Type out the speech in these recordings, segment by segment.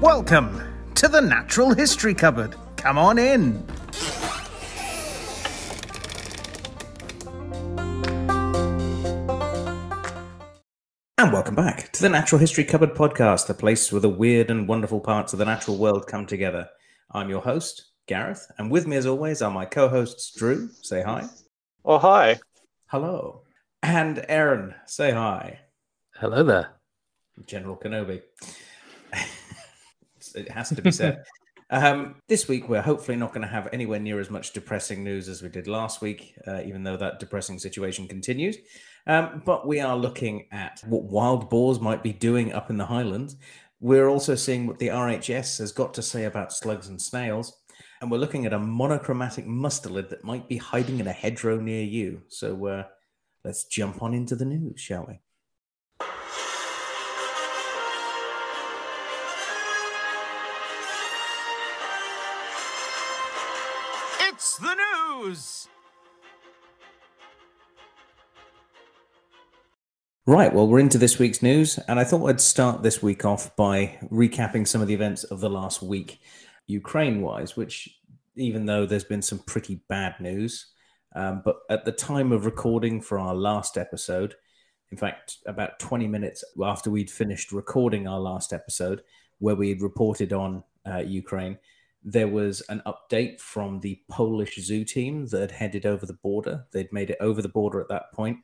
Welcome to the Natural History Cupboard. Come on in. And welcome back to the Natural History Cupboard podcast, the place where the weird and wonderful parts of the natural world come together. I'm your host, Gareth, and with me, as always, are my co hosts, Drew. Say hi. Oh, hi. Hello. And Aaron. Say hi. Hello there. General Kenobi. It has to be said. um, this week, we're hopefully not going to have anywhere near as much depressing news as we did last week, uh, even though that depressing situation continues. Um, but we are looking at what wild boars might be doing up in the Highlands. We're also seeing what the RHS has got to say about slugs and snails. And we're looking at a monochromatic mustelid that might be hiding in a hedgerow near you. So uh, let's jump on into the news, shall we? Right, well, we're into this week's news, and I thought I'd start this week off by recapping some of the events of the last week, Ukraine wise, which, even though there's been some pretty bad news, um, but at the time of recording for our last episode, in fact, about 20 minutes after we'd finished recording our last episode, where we had reported on uh, Ukraine, there was an update from the Polish zoo team that had headed over the border. They'd made it over the border at that point,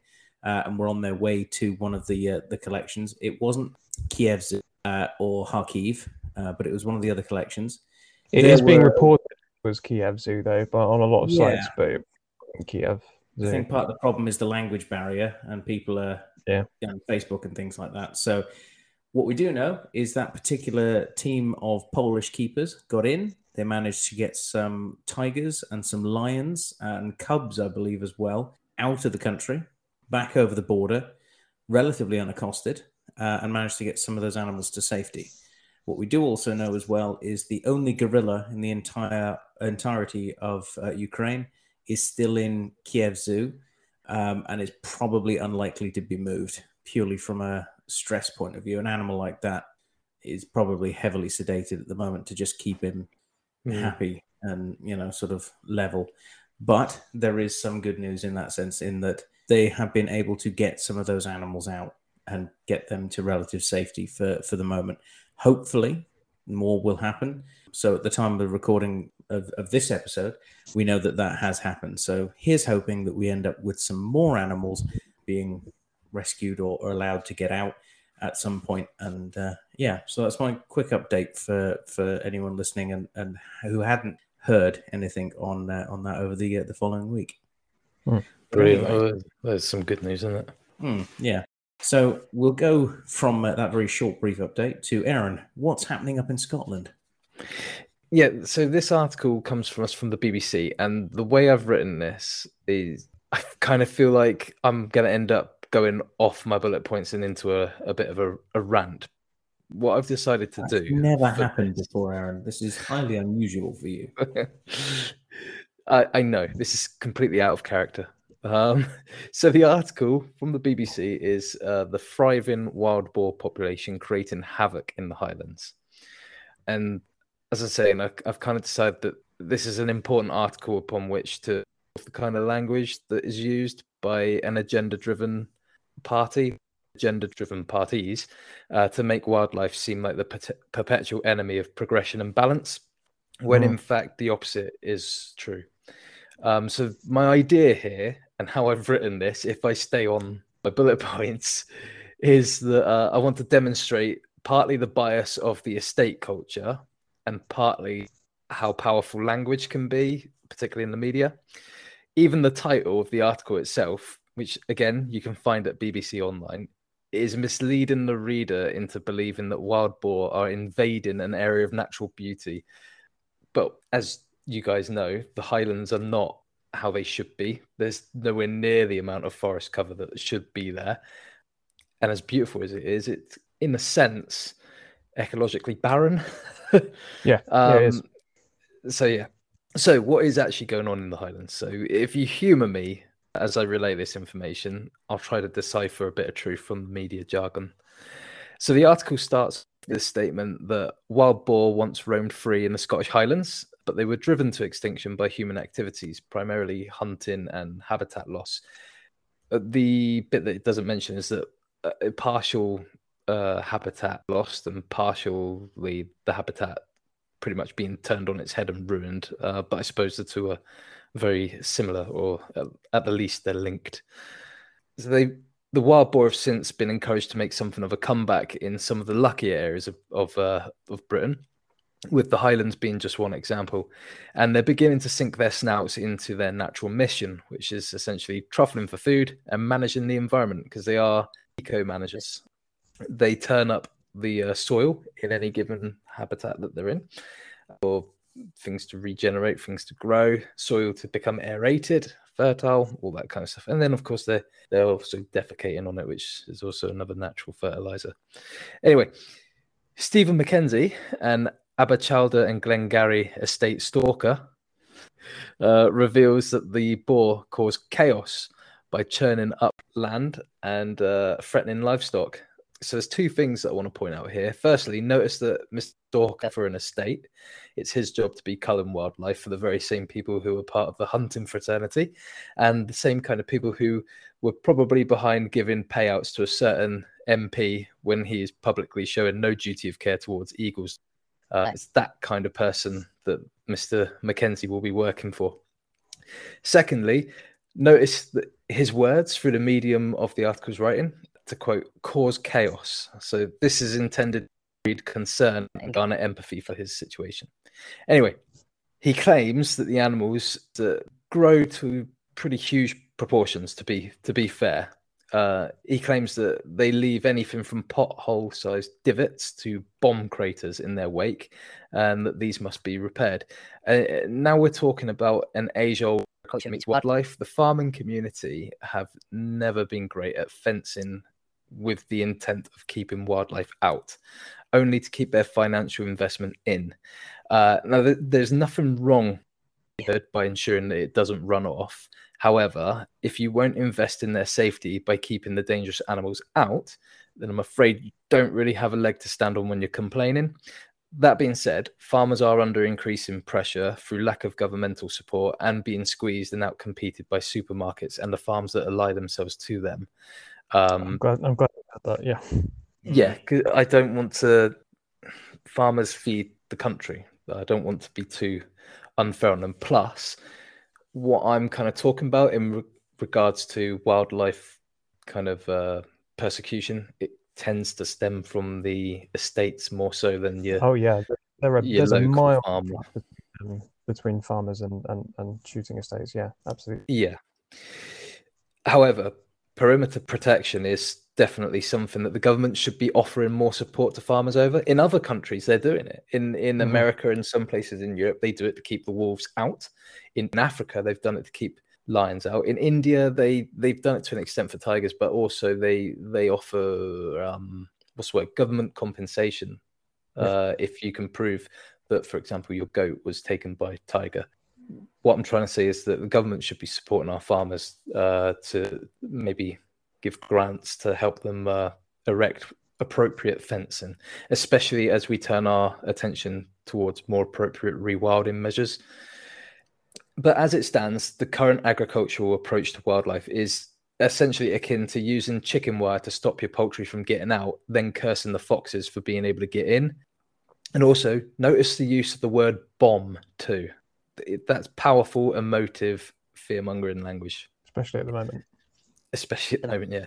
uh, and were on their way to one of the uh, the collections. It wasn't Kiev Zoo uh, or Kharkiv, uh, but it was one of the other collections. It There is being reported it was Kiev Zoo, though, but on a lot of Yeah. sites, but Kiev I think part of the problem is the language barrier, and people are Yeah. on Facebook and things like that. So, what we do know is that particular team of Polish keepers got in. They managed to get some tigers and some lions and cubs, I believe, as well, out of the country, back over the border, relatively unaccosted, uh, and managed to get some of those animals to safety. What we do also know as well is the only gorilla in the entire entirety of uh, Ukraine is still in Kiev Zoo um, and is probably unlikely to be moved purely from a stress point of view. An animal like that is probably heavily sedated at the moment to just keep him. Happy and you know sort of level. But there is some good news in that sense, in that they have been able to get some of those animals out and get them to relative safety for for the moment. Hopefully, more will happen. So at the time of the recording of, of this episode, we know that that has happened. So here's hoping that we end up with some more animals being rescued or, or allowed to get out at some point. And uh, yeah, so that's my quick update for for anyone listening and, and who hadn't heard anything on uh, on that over the uh, the following week. But Brilliant. anyway. Oh, there's some good news, isn't it? Hmm, yeah. So we'll go from uh, that very short, brief update to Aaron. What's happening up in Scotland? Yeah, so this article comes from us from the BBC, and the way I've written this is I kind of feel like I'm going to end up going off my bullet points and into a, a bit of a, a rant. What I've decided to That's do. never happened this- before, Aaron. This is highly unusual for you. I, I know this is completely out of character. Um, so the article from the BBC is uh, the thriving wild boar population creating havoc in the Highlands, and as I say, and I, I've kind of decided that this is an important article upon which to the kind of language that is used by an agenda-driven party, gender driven parties, uh, to make wildlife seem like the pet- perpetual enemy of progression and balance, when in fact the opposite is true. Um, so my idea here and how I've written this, if I stay on my bullet points, is that uh, I want to demonstrate partly the bias of the estate culture and partly how powerful language can be, particularly in the media. Even the title of the article itself, which again you can find at BBC Online, is misleading the reader into believing that wild boar are invading an area of natural beauty. But as you guys know, the Highlands are not how they should be. There's nowhere near the amount of forest cover that should be there. And as beautiful as it is, it's in a sense ecologically barren. Yeah, yeah. Um, So yeah. So what is actually going on in the Highlands? So if you humour me as I relay this information, I'll try to decipher a bit of truth from the media jargon. So the article starts with this statement that wild boar once roamed free in the Scottish Highlands, but they were driven to extinction by human activities, primarily hunting and habitat loss. Uh, the bit that it doesn't mention is that uh, partial uh, habitat lost and partially the habitat pretty much being turned on its head and ruined. Uh, but I suppose the two are very similar, or at the least they're linked. So they the wild boar have since been encouraged to make something of a comeback in some of the luckier areas of of, uh, of Britain, with the Highlands being just one example. And they're beginning to sink their snouts into their natural mission, which is essentially truffling for food and managing the environment because they are eco managers. They turn up the uh, soil in any given habitat that they're in, or things to regenerate, things to grow, soil to become aerated, fertile, all that kind of stuff. And then, of course, they're they're also defecating on it, which is also another natural fertilizer. Anyway, Stephen Mackenzie and Aberchalder and Glengarry estate stalker uh, reveals that the boar caused chaos by churning up land and uh, threatening livestock so there's two things that I want to point out here. Firstly, notice that Mr. Stalker for an estate, it's his job to be culling wildlife for the very same people who are part of the hunting fraternity, and the same kind of people who were probably behind giving payouts to a certain MP when he is publicly showing no duty of care towards eagles. Uh, it's that kind of person that Mr. Mackenzie will be working for. Secondly, notice that his words through the medium of the article's writing to quote, cause chaos. So this is intended to breed concern and garner empathy for his situation. Anyway, he claims that the animals uh, grow to pretty huge proportions. To be to be fair, uh, he claims that they leave anything from pothole-sized divots to bomb craters in their wake, and that these must be repaired. Uh, now we're talking about an age-old culture meets wildlife. The farming community have never been great at fencing with the intent of keeping wildlife out, only to keep their financial investment in. Uh, now, th- there's nothing wrong with by ensuring that it doesn't run off. However, if you won't invest in their safety by keeping the dangerous animals out, then I'm afraid you don't really have a leg to stand on when you're complaining. That being said, farmers are under increasing pressure through lack of governmental support and being squeezed and outcompeted by supermarkets and the farms that ally themselves to them. Um, I'm glad. I'm glad about that. Yeah. Yeah, because I don't want to. Farmers feed the country. I don't want to be too unfair on them. Plus, what I'm kind of talking about in re- regards to wildlife kind of uh, persecution, it tends to stem from the estates more so than your. Oh yeah, there are, there's a mile between farmers and, and, and shooting estates. Yeah, absolutely. Yeah. However, perimeter protection is definitely something that the government should be offering more support to farmers over. In other countries, they're doing it. In in mm-hmm. America and some places in Europe, they do it to keep the wolves out. In Africa, they've done it to keep lions out. In India, they they've done it to an extent for tigers, but also they they offer um, what's the word government compensation uh, if you can prove that, for example, your goat was taken by tiger what I'm trying to say is that the government should be supporting our farmers uh, to maybe give grants to help them uh, erect appropriate fencing, especially as we turn our attention towards more appropriate rewilding measures. But as it stands, the current agricultural approach to wildlife is essentially akin to using chicken wire to stop your poultry from getting out, then cursing the foxes for being able to get in. And also, notice the use of the word bomb too that's powerful, emotive, fear mongering language, especially at the moment. Especially at the moment, yeah.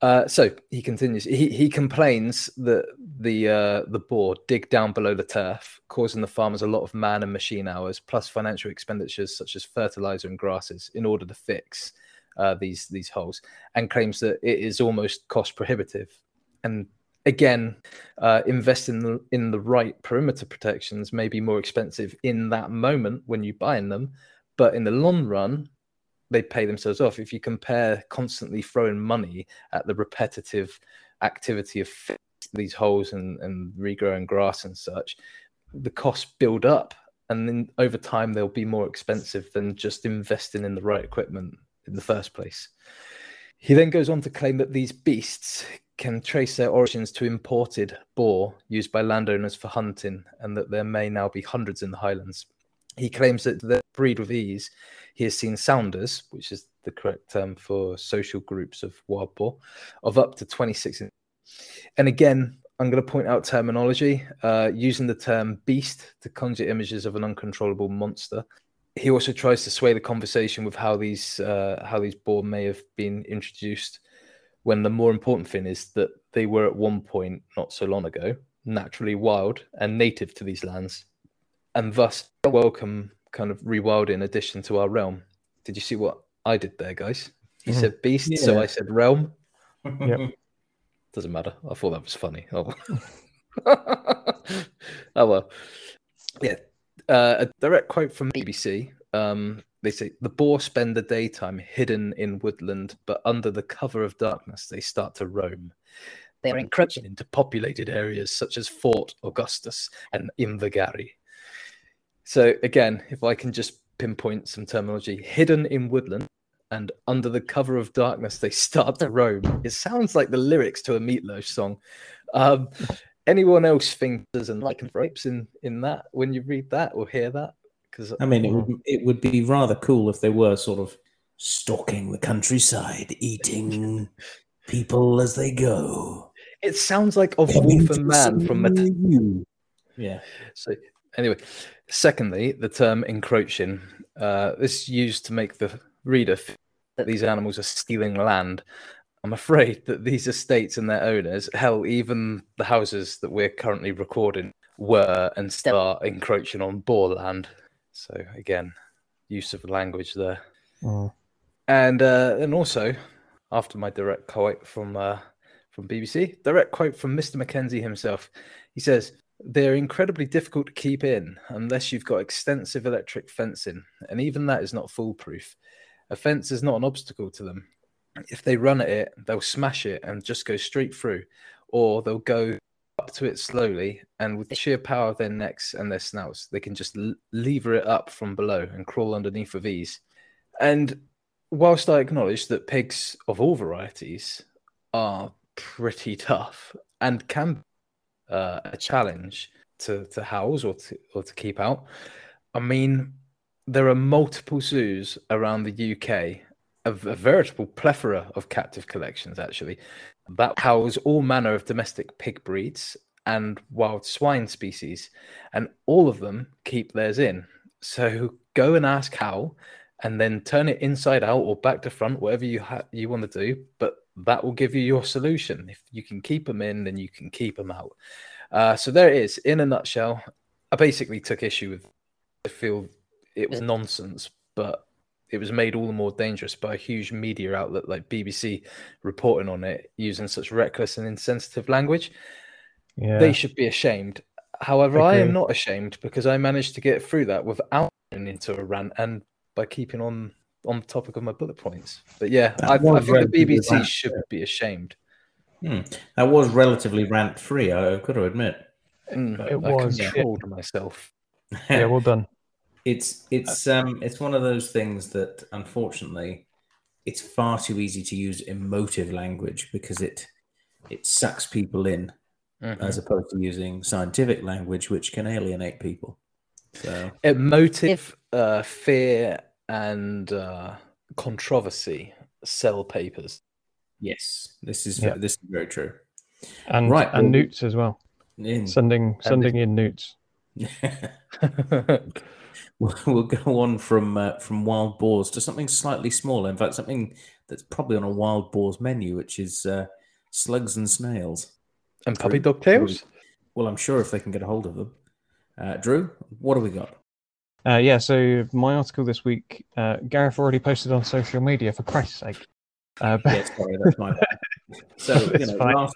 Uh, so he continues. He he complains that the uh, the boar dig down below the turf, causing the farmers a lot of man and machine hours, plus financial expenditures such as fertilizer and grasses, in order to fix uh, these these holes, and claims that it is almost cost prohibitive. And again, uh, invest in the, in the right perimeter protections may be more expensive in that moment when you're buying them, but in the long run, they pay themselves off. If you compare constantly throwing money at the repetitive activity of these holes and, and regrowing grass and such, the costs build up. And then over time, they'll be more expensive than just investing in the right equipment in the first place. He then goes on to claim that these beasts can trace their origins to imported boar used by landowners for hunting, and that there may now be hundreds in the Highlands. He claims that they breed with ease. He has seen sounders, which is the correct term for social groups of wild boar, of up to 26. And again, I'm going to point out terminology, uh, using the term beast to conjure images of an uncontrollable monster. He also tries to sway the conversation with how these uh, how these boar may have been introduced when the more important thing is that they were at one point not so long ago naturally wild and native to these lands and thus welcome kind of rewilding addition to our realm. Did you see what i did there guys? He mm-hmm. said beast yeah. so i said realm. Yeah doesn't matter. I thought that was funny. Oh, oh well. Yeah. Uh, a direct quote from bbc um, they say the boar spend the daytime hidden in woodland, but under the cover of darkness, they start to roam. They are encroaching into populated areas such as Fort Augustus and Invergarry. So, again, if I can just pinpoint some terminology hidden in woodland and under the cover of darkness, they start to roam. It sounds like the lyrics to a Meatloaf song. Um, anyone else think there's an lycanthropes in, in that when you read that or hear that? Because I mean, it would it would be rather cool if they were sort of stalking the countryside, eating people as they go. It sounds like a wolf and man from Met- Yeah. So anyway, secondly, the term encroaching. Uh, this is used to make the reader feel that these animals are stealing land. I'm afraid that these estates and their owners, hell, even the houses that we're currently recording, were and still are encroaching on boar land. So again, use of language there. Mm. And uh, and also, after my direct quote from uh, from BBC, direct quote from Mr. Mackenzie himself, he says they're incredibly difficult to keep in unless you've got extensive electric fencing, and even that is not foolproof. A fence is not an obstacle to them. If they run at it, they'll smash it and just go straight through, or they'll go up to it slowly, and with the sheer power of their necks and their snouts, they can just lever it up from below and crawl underneath with ease. And whilst I acknowledge that pigs of all varieties are pretty tough and can uh, a challenge to, to house or to, or to keep out, I mean, there are multiple zoos around the UK, a, a veritable plethora of captive collections, actually, that house all manner of domestic pig breeds and wild swine species, and all of them keep theirs in. So go and ask how, and then turn it inside out or back to front, whatever you ha- you want to do. But that will give you your solution. If you can keep them in, then you can keep them out. Uh, so there it is. In a nutshell, I basically took issue with. I feel it was nonsense, but it was made all the more dangerous by a huge media outlet like BBC reporting on it using such reckless and insensitive language. Yeah. They should be ashamed. However, I, I am not ashamed because I managed to get through that without going into a rant and by keeping on on the topic of my bullet points. But yeah, I, I, think the BBC should be ashamed. Hmm. That was relatively rant free. I've got to admit. Mm, it I was. Controlled yeah. myself. yeah, well done. It's it's um it's one of those things that unfortunately it's far too easy to use emotive language because it it sucks people in mm-hmm. as opposed to using scientific language which can alienate people. So emotive uh, fear and uh, controversy sell papers. Yes, this is yeah. this is very true. And right, and well, newts as well. In. Sending sending in newts. we'll go on from uh, from wild boars to something slightly smaller. In fact, something that's probably on a wild boar's menu, which is uh, slugs and snails and puppy dog tails. Well, I'm sure if they can get a hold of them. Uh, Drew, what do we got? Uh, yeah, so my article this week, uh, Gareth already posted on social media. For Christ's sake, uh, yeah, sorry, that's my bad. So you know, last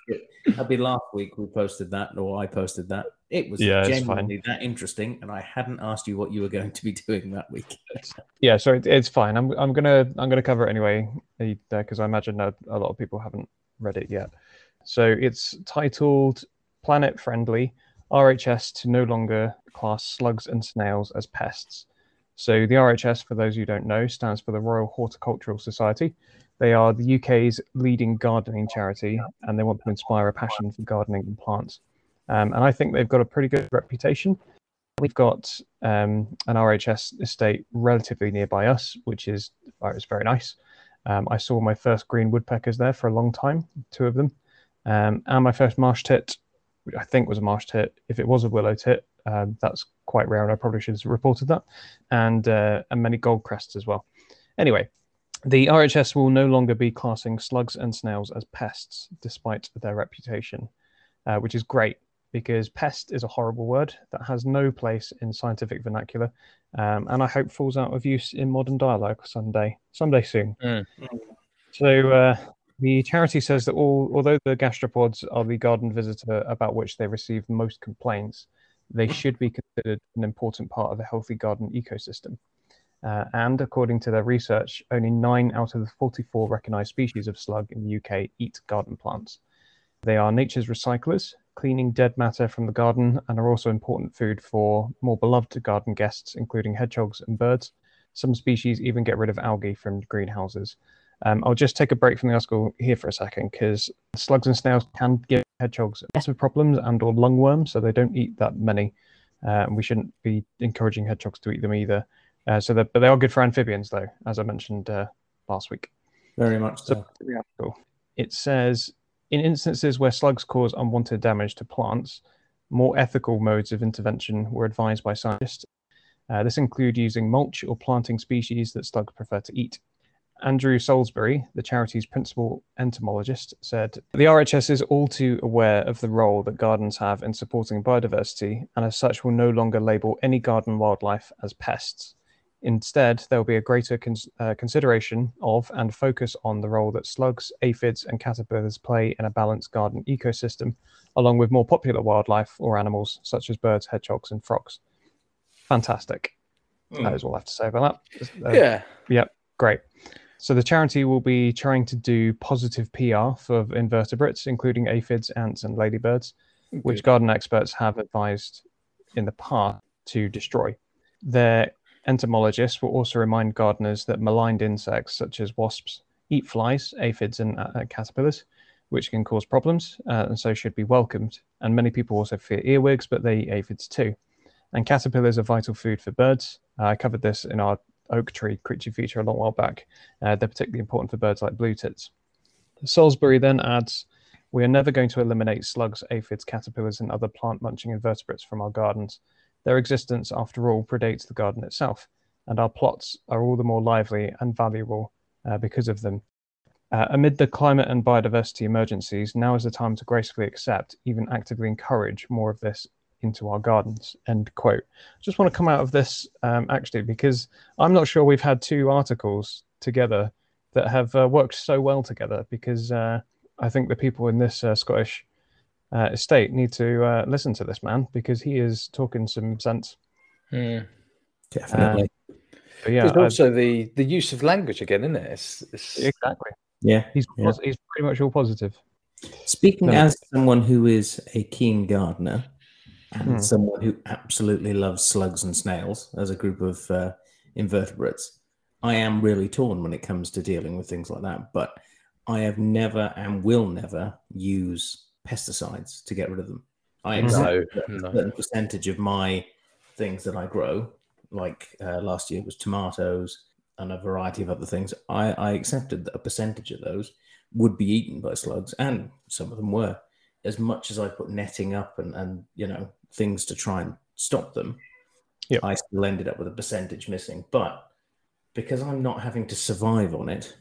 that'd be last week we posted that, or I posted that. It was yeah, genuinely that interesting, and I hadn't asked you what you were going to be doing that week. yeah, so it, it's fine. I'm I'm gonna I'm gonna cover it anyway because uh, I imagine that a lot of people haven't read it yet. So it's titled "Planet Friendly." RHS to no longer class slugs and snails as pests. So the RHS, for those who don't know, stands for the Royal Horticultural Society. They are the UK's leading gardening charity, and they want to inspire a passion for gardening and plants. Um, and I think they've got a pretty good reputation. We've got um, an RHS estate relatively nearby us, which is it's very nice. Um, I saw my first green woodpeckers there for a long time, two of them, um, and my first marsh tit, which I think was a marsh tit. If it was a willow tit, um, that's quite rare, and I probably should have reported that. And uh, and many gold crests as well. Anyway, the RHS will no longer be classing slugs and snails as pests, despite their reputation, uh, which is great because pest is a horrible word that has no place in scientific vernacular, um, and I hope falls out of use in modern dialogue someday, someday soon. Mm. So uh, the charity says that all, although the gastropods are the garden visitor about which they receive most complaints, they should be considered an important part of a healthy garden ecosystem. Uh, and according to their research, only nine out of the 44 recognized species of slug in the UK eat garden plants. They are nature's recyclers, cleaning dead matter from the garden, and are also important food for more beloved garden guests, including hedgehogs and birds. Some species even get rid of algae from greenhouses. Um, I'll just take a break from the article here for a second because slugs and snails can give hedgehogs massive problems and or lungworm, so they don't eat that many. Uh, and we shouldn't be encouraging hedgehogs to eat them either. Uh, so, but they are good for amphibians, though, as I mentioned uh, last week. Very much so. so cool. It says in instances where slugs cause unwanted damage to plants, more ethical modes of intervention were advised by scientists. Uh, this include using mulch or planting species that slugs prefer to eat. Andrew Salisbury, the charity's principal entomologist, said The RHS is all too aware of the role that gardens have in supporting biodiversity, and as such will no longer label any garden wildlife as pests. Instead, there will be a greater cons- uh, consideration of and focus on the role that slugs, aphids, and caterpillars play in a balanced garden ecosystem, along with more popular wildlife or animals such as birds, hedgehogs, and frogs. Fantastic. Mm. That is all I have to say about that. Uh, yeah. Yep. Great. So the charity will be trying to do positive PR for invertebrates, including aphids, ants, and ladybirds, which garden experts have advised in the past to destroy. Their entomologists will also remind gardeners that maligned insects such as wasps eat flies, aphids, and uh, caterpillars, which can cause problems uh, and so should be welcomed. And many people also fear earwigs, but they eat aphids too. And caterpillars are vital food for birds. Uh, I covered this in our oak tree creature feature a long while back. Uh, they're particularly important for birds like blue tits. Salisbury then adds, we are never going to eliminate slugs, aphids, caterpillars, and other plant munching invertebrates from our gardens. Their existence, after all, predates the garden itself, and our plots are all the more lively and valuable uh, because of them. Uh, amid the climate and biodiversity emergencies, now is the time to gracefully accept, even actively encourage more of this into our gardens. End quote. Just want to come out of this um, actually because I'm not sure we've had two articles together that have uh, worked so well together because uh, I think the people in this uh, Scottish uh, estate need to uh, listen to this man because he is talking some sense. Mm. Definitely. Um, yeah, There's also the the use of language again, isn't it? It's, it's... Exactly. Yeah, he's yeah. he's pretty much all positive. Speaking no. as someone who is a keen gardener and hmm. someone who absolutely loves slugs and snails as a group of uh, invertebrates, I am really torn when it comes to dealing with things like that. But I have never and will never use pesticides to get rid of them. I accept no, a certain percentage of my things that I grow, like uh, last year was tomatoes and a variety of other things. I, I accepted that a percentage of those would be eaten by slugs, and some of them were. As much as I put netting up and, and you know things to try and stop them, yep. I still ended up with a percentage missing. But because I'm not having to survive on it,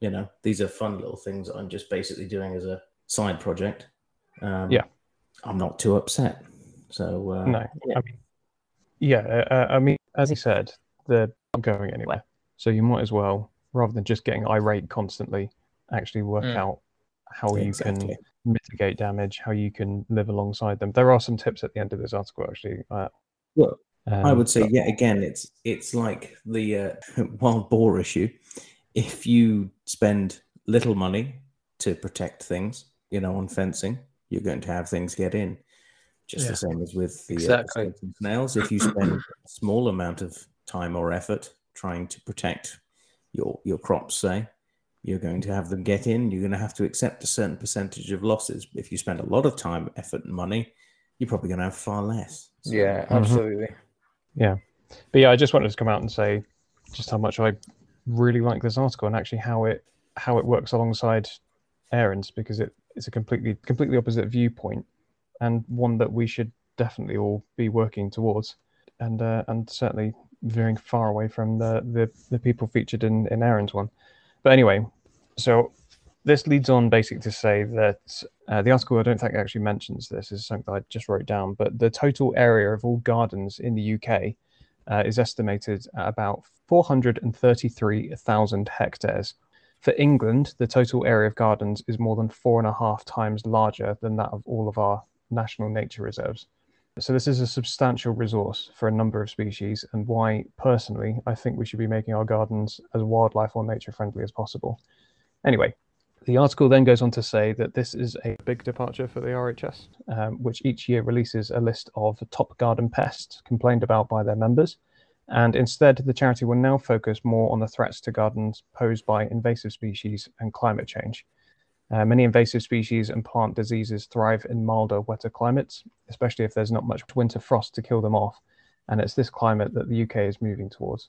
you know, these are fun little things I'm just basically doing as a side project um, yeah, I'm not too upset. So uh, no, yeah. I mean, yeah, uh, uh, I mean, as he said, they're not going anywhere. So you might as well, rather than just getting irate constantly, actually work mm. out how exactly. you can mitigate damage, how you can live alongside them. There are some tips at the end of this article, actually. Uh, well, um, I would say, but... yet again, it's it's like the uh, wild boar issue. If you spend little money to protect things, you know, on fencing, you're going to have things get in. Just yeah. the same as with the uh, exactly. uh, snails. If you spend a small amount of time or effort trying to protect your your crops, say, you're going to have them get in. You're going to have to accept a certain percentage of losses. If you spend a lot of time, effort, and money, you're probably going to have far less. So- Yeah, absolutely. Yeah. But yeah, I just wanted to come out and say just how much I really like this article and actually how it how it works alongside Aaron's because it, it's a completely completely opposite viewpoint and one that we should definitely all be working towards and uh, and certainly veering far away from the, the, the people featured in, in Aaron's one. But anyway, so this leads on basically to say that uh, the article I don't think actually mentions this is something I just wrote down, but the total area of all gardens in the UK uh, is estimated at about 433,000 hectares. For England, the total area of gardens is more than four and a half times larger than that of all of our national nature reserves. So, this is a substantial resource for a number of species, and why, personally, I think we should be making our gardens as wildlife or nature friendly as possible. Anyway, the article then goes on to say that this is a big departure for the RHS, um, which each year releases a list of top garden pests complained about by their members. And instead, the charity will now focus more on the threats to gardens posed by invasive species and climate change. Uh, many invasive species and plant diseases thrive in milder, wetter climates, especially if there's not much winter frost to kill them off. And it's this climate that the UK is moving towards.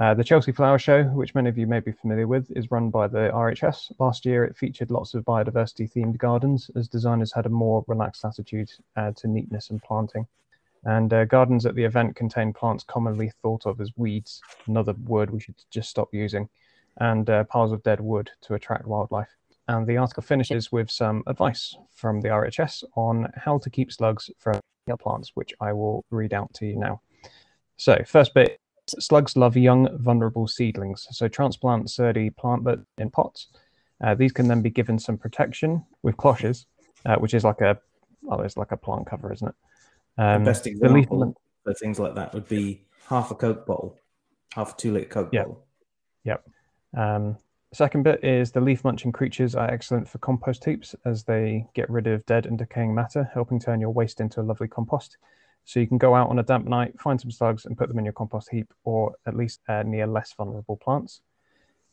Uh, the Chelsea Flower Show, which many of you may be familiar with, is run by the RHS. Last year, it featured lots of biodiversity themed gardens as designers had a more relaxed attitude uh, to neatness and planting. And uh, gardens at the event contain plants commonly thought of as weeds, another word we should just stop using, and uh, piles of dead wood to attract wildlife. And the article finishes with some advice from the RHS on how to keep slugs from plants, which I will read out to you now. So, first bit slugs love young, vulnerable seedlings. So, transplant surdy plantlet in pots. Uh, these can then be given some protection with cloches, uh, which is like a, oh, it's like a plant cover, isn't it? Um, the best the example for things like that would be half a Coke bottle, half a two liter Coke Yeah. bottle. Yep. Um, second bit is the leaf munching creatures are excellent for compost heaps as they get rid of dead and decaying matter, helping turn your waste into a lovely compost. So you can go out on a damp night, find some slugs, and put them in your compost heap, or at least uh, near less vulnerable plants.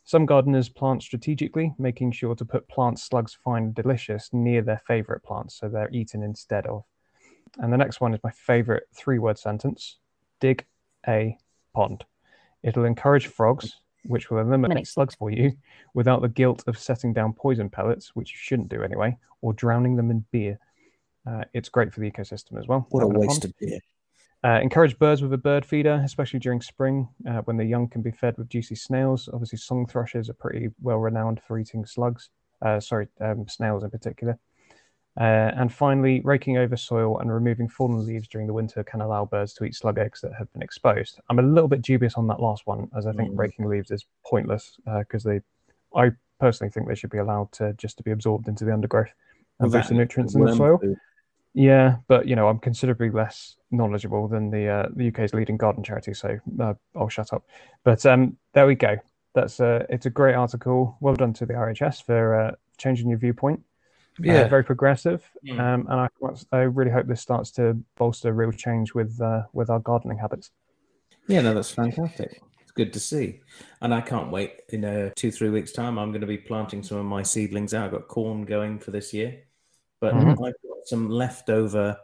Some gardeners plant strategically, making sure to put plants slugs find delicious near their favorite plants, so they're eaten instead of. And the next one is my favorite three word sentence dig a pond. It'll encourage frogs, which will eliminate slugs for you without the guilt of setting down poison pellets, which you shouldn't do anyway, or drowning them in beer. Uh, it's great for the ecosystem as well. What a having pond. waste of beer. Uh, encourage birds with a bird feeder, especially during spring uh, when the young can be fed with juicy snails. Obviously, song thrushes are pretty well renowned for eating slugs, uh, sorry, um, snails in particular. Uh, and finally, raking over soil and removing fallen leaves during the winter can allow birds to eat slug eggs that have been exposed. I'm a little bit dubious on that last one, as I think Mm. raking leaves is pointless because they, I personally think they should be allowed to just to be absorbed into the undergrowth and boost the nutrients in the soil. food. Yeah, but you know, I'm considerably less knowledgeable than the uh, the UK's leading garden charity, so uh, I'll shut up. But um, there we go. That's uh, it's a great article. Well done to the RHS for uh, changing your viewpoint. Uh, Yeah. very progressive, Mm. um, and I, I really hope this starts to bolster real change with uh, with our gardening habits. Yeah, no, that's fantastic. It's good to see. And I can't wait. In uh, two, three weeks' time, I'm going to be planting some of my seedlings out. I've got corn going for this year. But Mhm. I've got some leftover,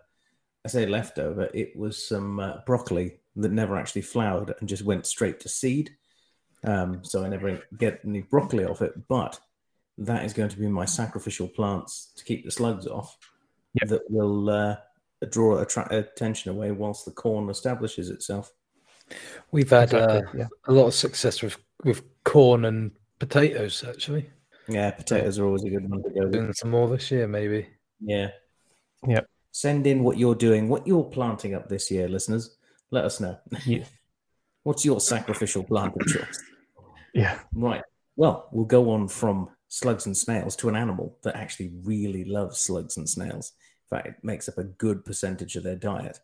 I say leftover, it was some uh, broccoli that never actually flowered and just went straight to seed. Um, so I never get any broccoli off it. But that is going to be my sacrificial plants to keep the slugs off Yep. that will uh, draw attract attention away whilst the corn establishes itself. We've had uh, yeah. a lot of success with, with corn and potatoes, actually. Yeah, potatoes are always a good one to go with. Doing some more this year, maybe. Yeah. Yep. Send in what you're doing, what you're planting up this year, listeners. Let us know. Yeah. What's your sacrificial plant of choice? Yeah, Right. Well, we'll go on from slugs and snails to an animal that actually really loves slugs and snails. In fact, it makes up a good percentage of their diet.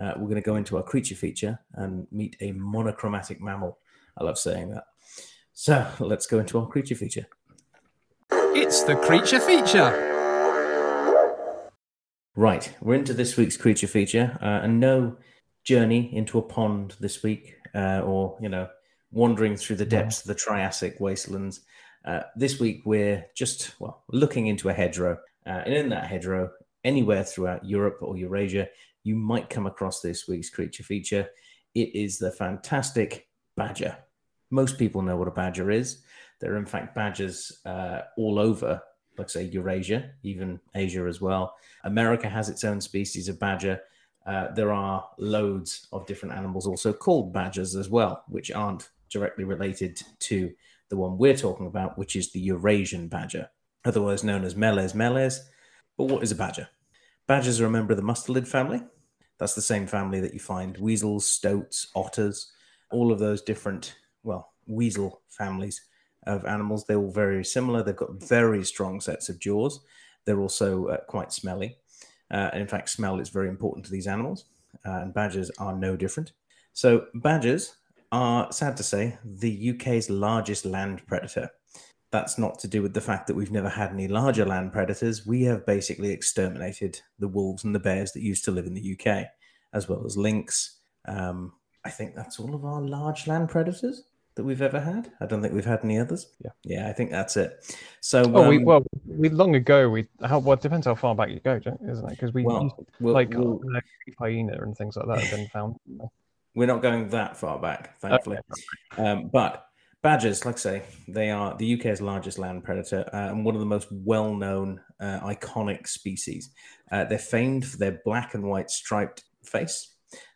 Uh, we're going to go into our creature feature and meet a monochromatic mammal. I love saying that. So let's go into our creature feature. It's the creature feature. Right, we're into this week's creature feature, uh, and no journey into a pond this week. uh, or you know wandering through the depths of the Triassic wastelands. Uh, this week we're just well looking into a hedgerow, uh, and in that hedgerow, anywhere throughout Europe or Eurasia, you might come across this week's creature feature. It is the fantastic badger. Most people know what a badger is. There are in fact badgers uh, all over, like say Eurasia, even Asia as well. America has its own species of badger. Uh, there are loads of different animals also called badgers as well, which aren't directly related to the one we're talking about, which is the Eurasian badger, otherwise known as Meles meles. But what is a badger? Badgers are a member of the mustelid family. That's the same family that you find weasels, stoats, otters, all of those different, well, weasel families of animals. They're all very similar. They've got very strong sets of jaws. They're also uh, quite smelly. Uh, and in fact, smell is very important to these animals, uh, and badgers are no different. So, badgers are, sad to say, the UK's largest land predator. That's not to do with the fact that we've never had any larger land predators. We have basically exterminated the wolves and the bears that used to live in the UK, as well as lynx. Um, I think that's all of our large land predators that we've ever had. I don't think we've had any others. Yeah, yeah, I think that's it. So, oh, um, we well, we long ago we how well it depends how far back you go, isn't it? Because we well, used, we'll, like we'll, uh, hyena and things like that have been found. We're not going that far back, thankfully. Um, but badgers, like I say, they are the UK's largest land predator uh, and one of the most well-known, uh, iconic species. Uh, they're famed for their black and white striped face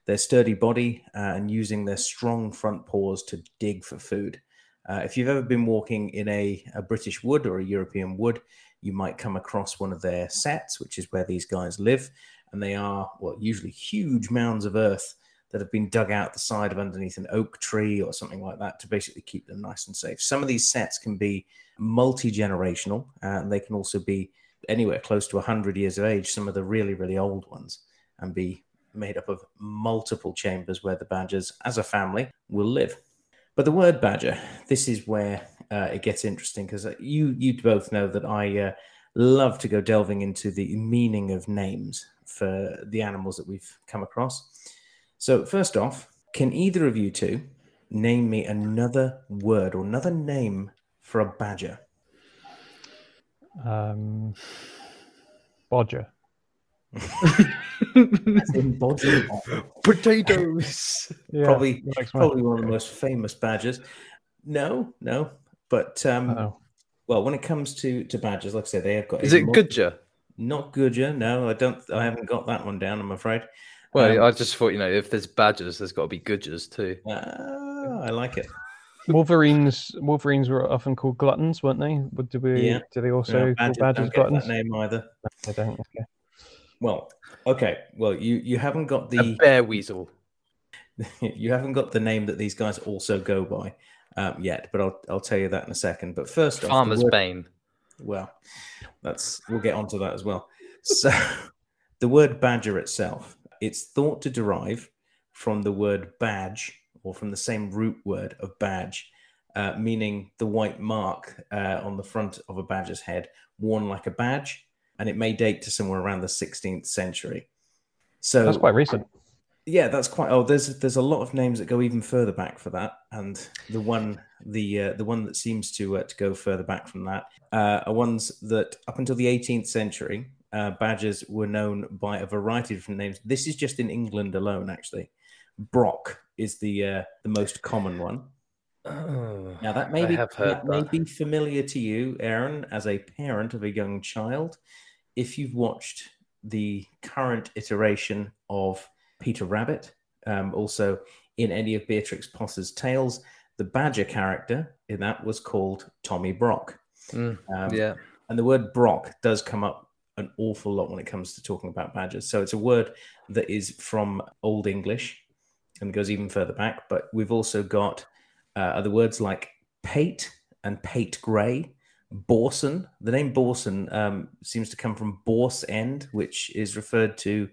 their sturdy body uh, and using their strong front paws to dig for food. Uh, if you've ever been walking in a, a, British wood or a European wood, you might come across one of their sets, which is where these guys live. And they are, well, usually huge mounds of earth that have been dug out the side of underneath an oak tree or something like that to basically keep them nice and safe. Some of these sets can be multi generational and they can also be anywhere close to 100 years of age, some of the really, really old ones, and be made up of multiple chambers where the badgers, as a family, will live. But the word badger, this is where uh, it gets interesting because uh, you you both know that I uh, love to go delving into the meaning of names for the animals that we've come across. So first off, can either of you two name me another word or another name for a badger? Um, bodger. bodger Potatoes. Yeah, probably probably one of the most famous badgers. No, no. But um Uh-oh. well, when it comes to to badgers, like I said, they have got Is it Gudger? Not Gudger, no, I don't I haven't got that one down, I'm afraid. Well, um, I just thought, you know, if there's badgers, there's got to be Gudgers too. Uh, I like it. Wolverines, Wolverines were often called gluttons, weren't they? Did we? Yeah. Did they also no, badgers, call badgers gluttons? name either. I don't. Okay. Well, okay. Well, you you haven't got the a bear weasel. you haven't got the name that these guys also go by um, yet, but I'll I'll tell you that in a second. But first, Farmer's word, Bane. Well, that's we'll get onto that as well. So, the word badger itself, it's thought to derive from the word badge or from the same root word of badge, uh, meaning the white mark uh, on the front of a badger's head, worn like a badge and it may date to somewhere around the 16th century. So that's quite recent. Yeah, that's quite. Oh, there's there's a lot of names that go even further back for that, and the one the uh, the one that seems to uh, to go further back from that uh, are ones that up until the 18th century, uh, badgers were known by a variety of different names. This is just in England alone, actually. Brock is the uh, the most common one. Oh, now that may be that, that may be familiar to you, Aaron, as a parent of a young child if you've watched the current iteration of Peter Rabbit, um, also in any of Beatrix Potter's tales, the Badger character in that was called Tommy Brock. Mm, um, yeah. And the word Brock does come up an awful lot when it comes to talking about badgers. So it's a word that is from Old English and goes even further back. But we've also got uh, other words like pate and pate grey, Bawson. The name Bawson um, seems to come from Bawsend, which is referred to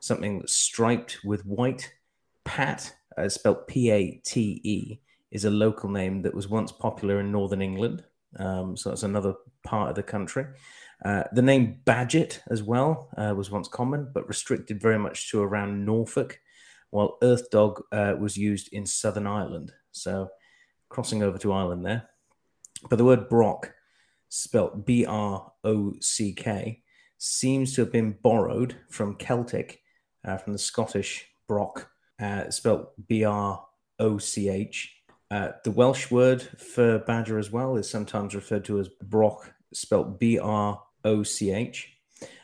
something striped with white. Pat, uh, spelled P A T E, is a local name that was once popular in northern England. Um, so that's another part of the country. Uh, the name Badget as well uh, was once common, but restricted very much to around Norfolk. while Earth Dog uh, was used in Southern Ireland. So crossing over to Ireland there. But the word Brock, spelt B R O C K, seems to have been borrowed from Celtic, uh, from the Scottish Brock, uh, spelt B R O C H. The Welsh word for badger as well is sometimes referred to as Brock, spelt B R O C H.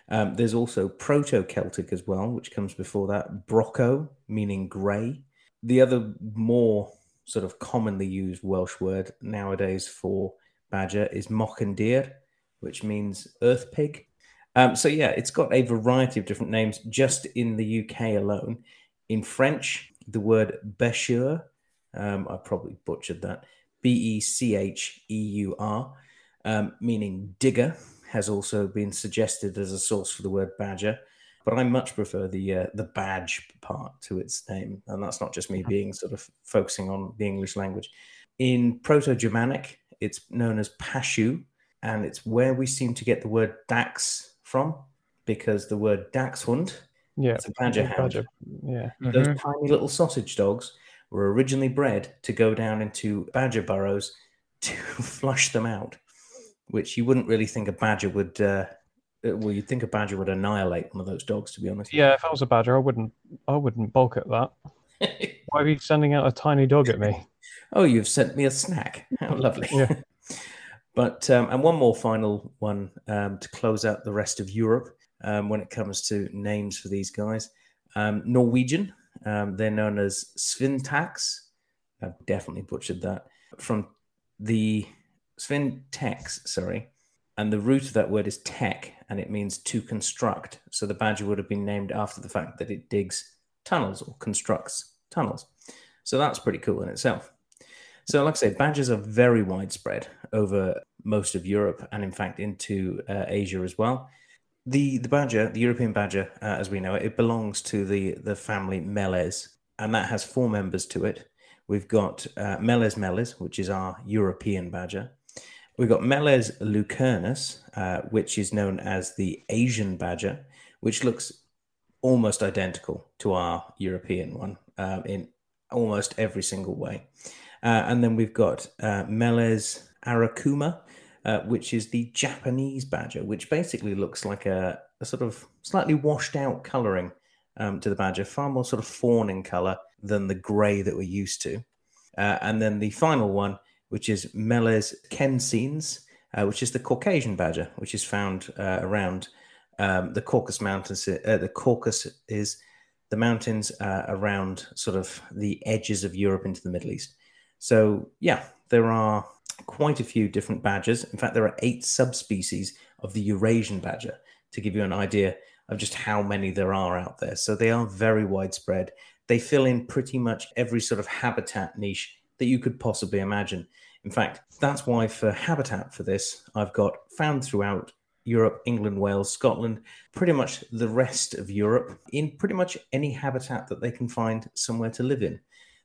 Um, there's also Proto Celtic as well, which comes before that, Brocco, meaning grey. The other more sort of commonly used Welsh word nowadays for badger is Mochyndeir, which means earth pig. Um, so, yeah, it's got a variety of different names just in the UK alone. In French, the word bêcheur, um, I probably butchered that, B E C H E U R, um, meaning digger, has also been suggested as a source for the word badger. But I much prefer the uh, the badge part to its name, and that's not just me being sort of focusing on the English language. In Proto-Germanic, it's known as pashu, and it's where we seem to get the word dax from, because the word dachshund, Yeah. it's a badger hound. Badger. Yeah. Those Mhm. tiny little sausage dogs were originally bred to go down into badger burrows to flush them out, which you wouldn't really think a badger would. Uh, uh, well, you'd think a badger would annihilate one of those dogs, to be honest. Yeah, if I was a badger, I wouldn't I wouldn't balk at that. Why are you sending out a tiny dog at me? oh, you've sent me a snack. How lovely. Yeah. but um, and one more final one um, to close out the rest of Europe um, when it comes to names for these guys. Um, Norwegian, um, they're known as Svintax. I've definitely butchered that. From the Svintex, sorry. And the root of that word is tech, and it means to construct. So the badger would have been named after the fact that it digs tunnels or constructs tunnels. So that's pretty cool in itself. So, like I say, badgers are very widespread over most of Europe and, in fact, into uh, Asia as well. The the badger, the European badger, uh, as we know it, it belongs to the the family Meles, and that has four members to it. We've got uh, Meles meles, which is our European badger. We've got Meles leucurus, uh, which is known as the Asian badger, which looks almost identical to our European one um, in almost every single way. Uh, and then we've got uh, Meles anakuma, uh, which is the Japanese badger, which basically looks like a, a sort of slightly washed out coloring um, to the badger, far more sort of fawn in color than the grey that we're used to. Uh, and then the final one, which is Meles canescens, uh, which is the Caucasian badger, which is found uh, around um, the Caucasus Mountains. Uh, the Caucasus is the mountains around sort of the edges of Europe into the Middle East. So, yeah, there are quite a few different badgers. In fact, there are eight subspecies of the Eurasian badger to give you an idea of just how many there are out there. So, they are very widespread. They fill in pretty much every sort of habitat niche that you could possibly imagine. In fact, that's why for habitat for this, I've got found throughout Europe, England, Wales, Scotland, pretty much the rest of Europe, in pretty much any habitat that they can find somewhere to live in.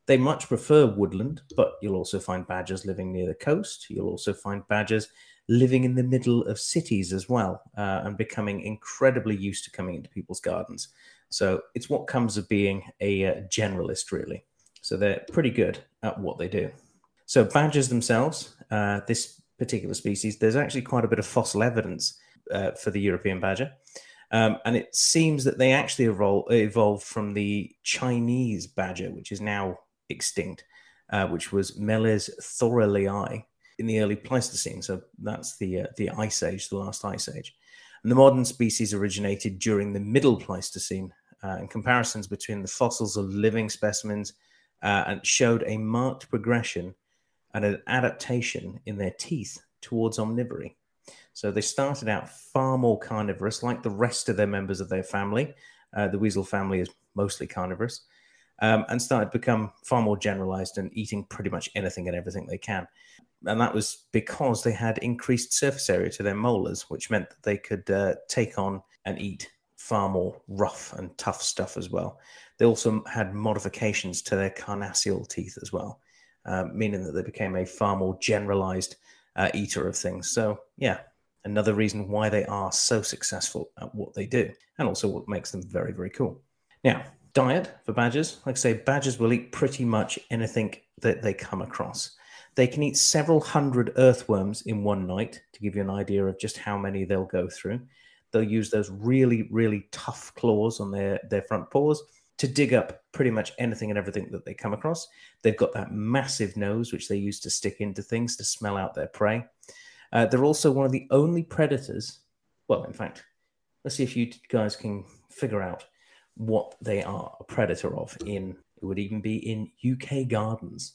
They much prefer woodland, but you'll also find badgers living near the coast. You'll also find badgers living in the middle of cities as well uh, and becoming incredibly used to coming into people's gardens. So it's what comes of being a uh, generalist, really. So they're pretty good at what they do. So badgers themselves, uh, this particular species, there's actually quite a bit of fossil evidence uh, for the European badger. Um, and it seems that they actually evol- evolved from the Chinese badger, which is now extinct, uh, which was Meles thorali in the early Pleistocene. So that's the uh, the ice age, the last ice age. And the modern species originated during the Middle Pleistocene. Uh, and comparisons between the fossils of living specimens uh, and showed a marked progression and an adaptation in their teeth towards omnivory. So they started out far more carnivorous, like the rest of their members of their family. Uh, the weasel family is mostly carnivorous, um, and started to become far more generalized and eating pretty much anything and everything they can. And that was because they had increased surface area to their molars, which meant that they could uh, take on and eat far more rough and tough stuff as well. They also had modifications to their carnassial teeth as well, uh, meaning that they became a far more generalized uh, eater of things. So, yeah, another reason why they are so successful at what they do, and also what makes them very, very cool. Now, diet for badgers. Like I say, badgers will eat pretty much anything that they come across. They can eat several hundred earthworms in one night to give you an idea of just how many they'll go through. They'll use those really, really tough claws on their, their front paws to dig up pretty much anything and everything that they come across. They've got that massive nose, which they use to stick into things to smell out their prey. Uh, they're also one of the only predators. Well, in fact, let's see if you guys can figure out what they are a predator of in it would even be in UK gardens.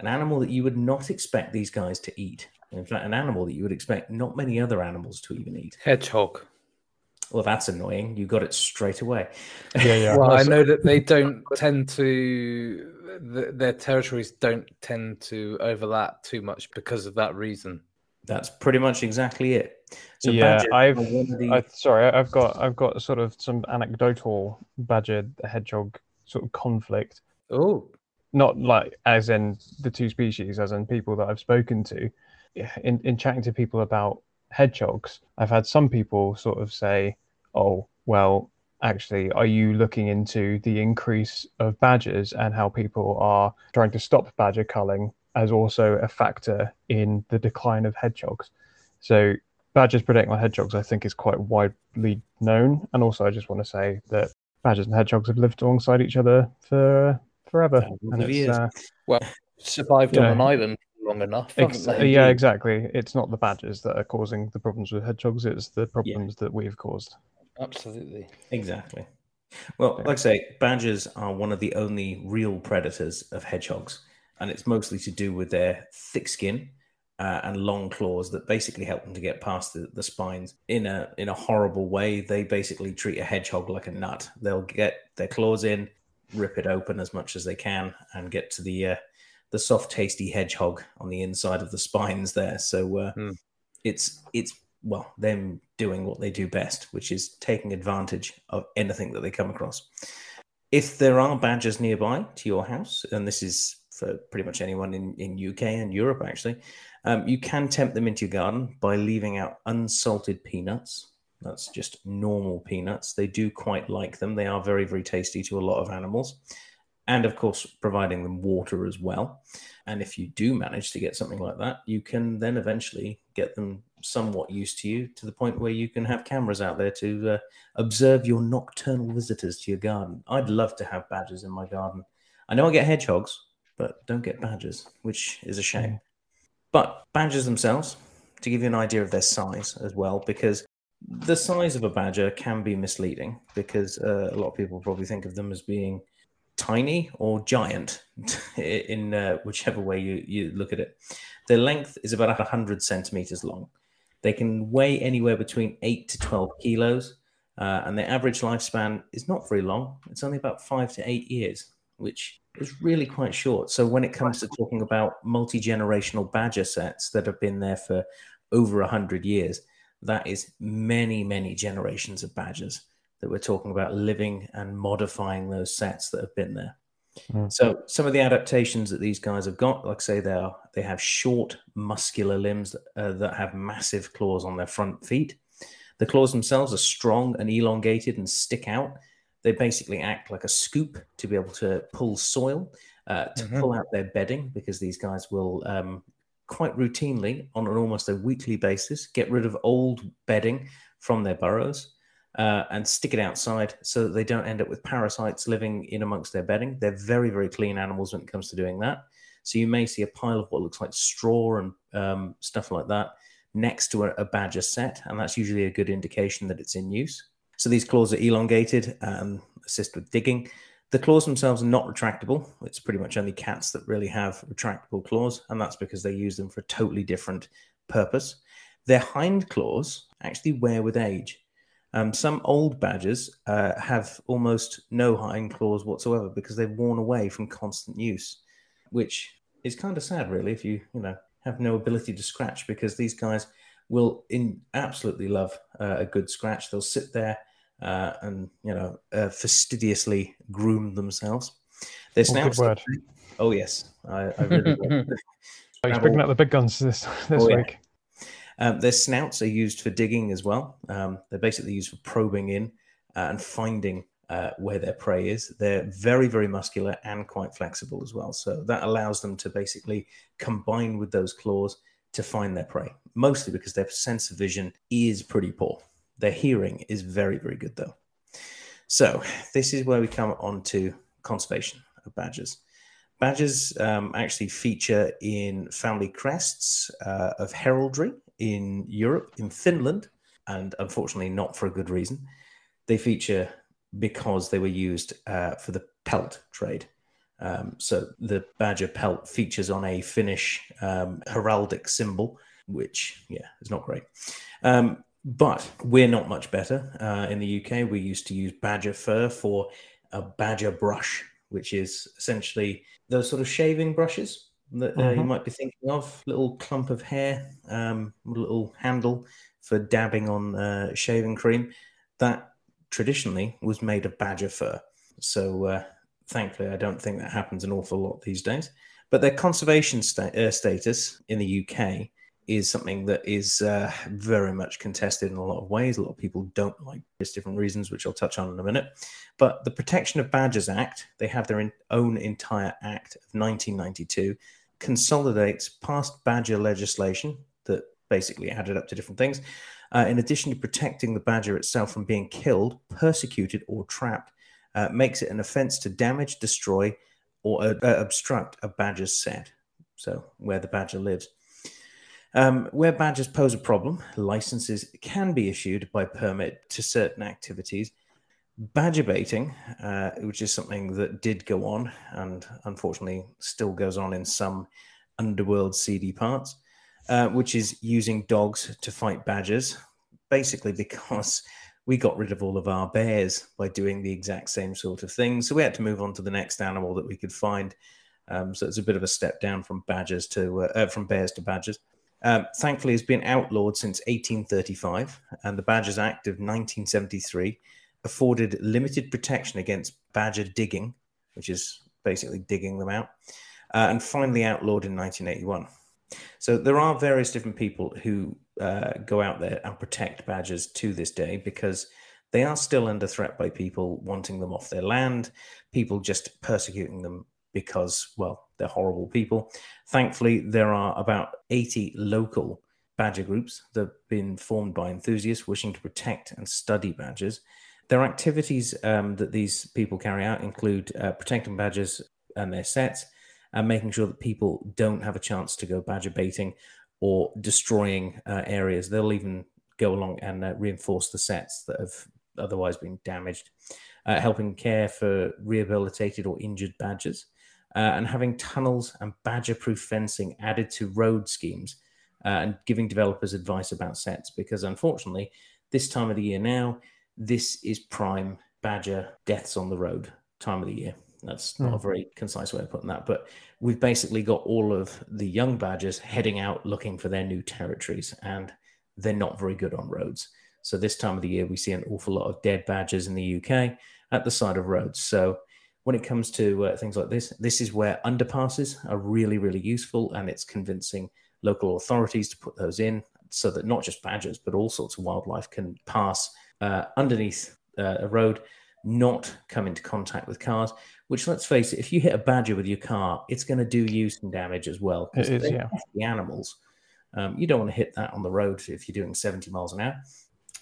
An animal that you would not expect these guys to eat. In fact, an animal that you would expect not many other animals to even eat. Hedgehog. Well, that's annoying. You got it straight away. Yeah, yeah. Well, I know that they don't tend to, th- their territories don't tend to overlap too much because of that reason. That's pretty much exactly it. So yeah, badgers I've are one of the- I, sorry, I- I've got I've got sort of some anecdotal badger hedgehog sort of conflict. Oh, Not like as in the two species, as in people that I've spoken to. In in chatting to people about hedgehogs, I've had some people sort of say, "Oh, well, actually, are you looking into the increase of badgers and how people are trying to stop badger culling as also a factor in the decline of hedgehogs?" So badgers predating on hedgehogs, I think, is quite widely known. And also, I just want to say that badgers and hedgehogs have lived alongside each other for forever. Thousands And it's, years. uh, survived Yeah. on an island long enough. ex- they? yeah, exactly. It's not the badgers that are causing the problems with hedgehogs; it's the problems that we've caused. Absolutely. Exactly. Well, Yeah. like I say, badgers are one of the only real predators of hedgehogs, and it's mostly to do with their thick skin uh, and long claws that basically help them to get past the, the spines in a in a horrible way. They basically treat a hedgehog like a nut. They'll get their claws in, rip it open as much as they can, and get to the uh, the soft, tasty hedgehog on the inside of the spines there. So uh, Hmm. it's it's well them doing what they do best, which is taking advantage of anything that they come across. If there are badgers nearby to your house, and this is for pretty much anyone in, in UK and Europe actually, um, you can tempt them into your garden by leaving out unsalted peanuts. That's just normal peanuts. They do quite like them. They are very, very tasty to a lot of animals. And of course, providing them water as well. And if you do manage to get something like that, you can then eventually get them somewhat used to you to the point where you can have cameras out there to uh, observe your nocturnal visitors to your garden. I'd love to have badgers in my garden. I know I get hedgehogs, but don't get badgers, which is a shame. But badgers themselves, to give you an idea of their size as well, because the size of a badger can be misleading because uh, a lot of people probably think of them as being tiny or giant in uh, whichever way you, you look at it. Their length is about 100 centimeters long. They can weigh anywhere between 8 to 12 kilos, uh, and their average lifespan is not very long. It's only about 5 to 8 years, which is really quite short. So, when it comes to talking about multi generational badger sets that have been there for over 100 years, that is many, many generations of badgers that we're talking about living and modifying those sets that have been there. Mm. So some of the adaptations that these guys have got, like say, they are they have short, muscular limbs uh, that have massive claws on their front feet. The claws themselves are strong and elongated and stick out. They basically act like a scoop to be able to pull soil, uh, to Mhm. pull out their bedding, because these guys will um, quite routinely, on an almost a weekly basis, get rid of old bedding from their burrows uh, and stick it outside so that they don't end up with parasites living in amongst their bedding. They're very, very clean animals when it comes to doing that. So you may see a pile of what looks like straw and um, stuff like that next to a, a badger set, and that's usually a good indication that it's in use. So these claws are elongated and assist with digging. The claws themselves are not retractable. It's pretty much only cats that really have retractable claws, and that's because they use them for a totally different purpose. Their hind claws actually wear with age. Um, some old badgers uh, have almost no hind claws whatsoever because they've worn away from constant use, which is kind of sad, really, if you you know have no ability to scratch because these guys will in absolutely love uh, a good scratch. They'll sit there uh, and you know uh, fastidiously groom themselves. Their Oh, good snouts. word. Oh yes, I, I really. will. Oh, he's picking up the big guns this this Oh, yeah. Um, their snouts are used for digging as well. Um, they're basically used for probing in uh, and finding uh, where their prey is. They're very, very muscular and quite flexible as well. So that allows them to basically combine with those claws to find their prey, mostly because their sense of vision is pretty poor. Their hearing is very, very good, though. So this is where we come on to conservation of badgers. Badgers um, actually feature in family crests uh, of heraldry in Europe, in Finland, and unfortunately not for a good reason. They feature because they were used uh, for the pelt trade. Um, so the badger pelt features on a Finnish um, heraldic symbol, which, yeah, is not great. Um, but we're not much better. Uh, in the UK, we used to use badger fur for a badger brush, which is essentially those sort of shaving brushes that uh, you might be thinking of. Little clump of hair, um, little handle for dabbing on uh, shaving cream. That traditionally was made of badger fur. So uh, thankfully, I don't think that happens an awful lot these days. But their conservation sta- uh, status in the UK is something that is uh, very much contested in a lot of ways. A lot of people don't like this different reasons, which I'll touch on in a minute. But the Protection of Badgers Act, they have their in- own entire act of 1992, consolidates past badger legislation that basically added up to different things. Uh, in addition to protecting the badger itself from being killed, persecuted, or trapped, uh, makes it an offense to damage, destroy, or uh, obstruct a badger's set. So, where the badger lives. Um, where badgers pose a problem, licenses can be issued by permit to certain activities. Badger baiting, uh, which is something that did go on and unfortunately still goes on in some underworld seedy parts, uh, which is using dogs to fight badgers, basically because we got rid of all of our bears by doing the exact same sort of thing. So we had to move on to the next animal that we could find. Um, so it's a bit of a step down from badgers to uh, uh, from bears to badgers. Um, thankfully, it's been outlawed since 1835, and the Badgers Act of 1973 afforded limited protection against badger digging, which is basically digging them out, uh, and finally outlawed in 1981. So there are various different people who uh, go out there and protect badgers to this day because they are still under threat by people wanting them off their land, people just persecuting them because, well, they're horrible people. Thankfully, there are about 80 local badger groups that have been formed by enthusiasts wishing to protect and study badgers. Their activities um, that these people carry out include uh, protecting badgers and their sets and making sure that people don't have a chance to go badger baiting or destroying uh, areas. They'll even go along and uh, reinforce the sets that have otherwise been damaged, uh, helping care for rehabilitated or injured badgers uh, and having tunnels and badger proof fencing added to road schemes uh, and giving developers advice about sets because unfortunately this time of the year now this is prime badger deaths on the road time of the year. That's not a very concise way of putting that but we've basically got all of the young badgers heading out looking for their new territories and they're not very good on roads. So this time of the year we see an awful lot of dead badgers in the uk at the side of roads. So when it comes to uh, things like this, this is where underpasses are really, really useful, and it's convincing local authorities to put those in so that not just badgers, but all sorts of wildlife can pass uh, underneath uh, a road, not come into contact with cars. Which, let's face it, if you hit a badger with your car, it's going to do you some damage as well. It is, yeah. The animals. Um, you don't want to hit that on the road if you're doing 70 miles an hour.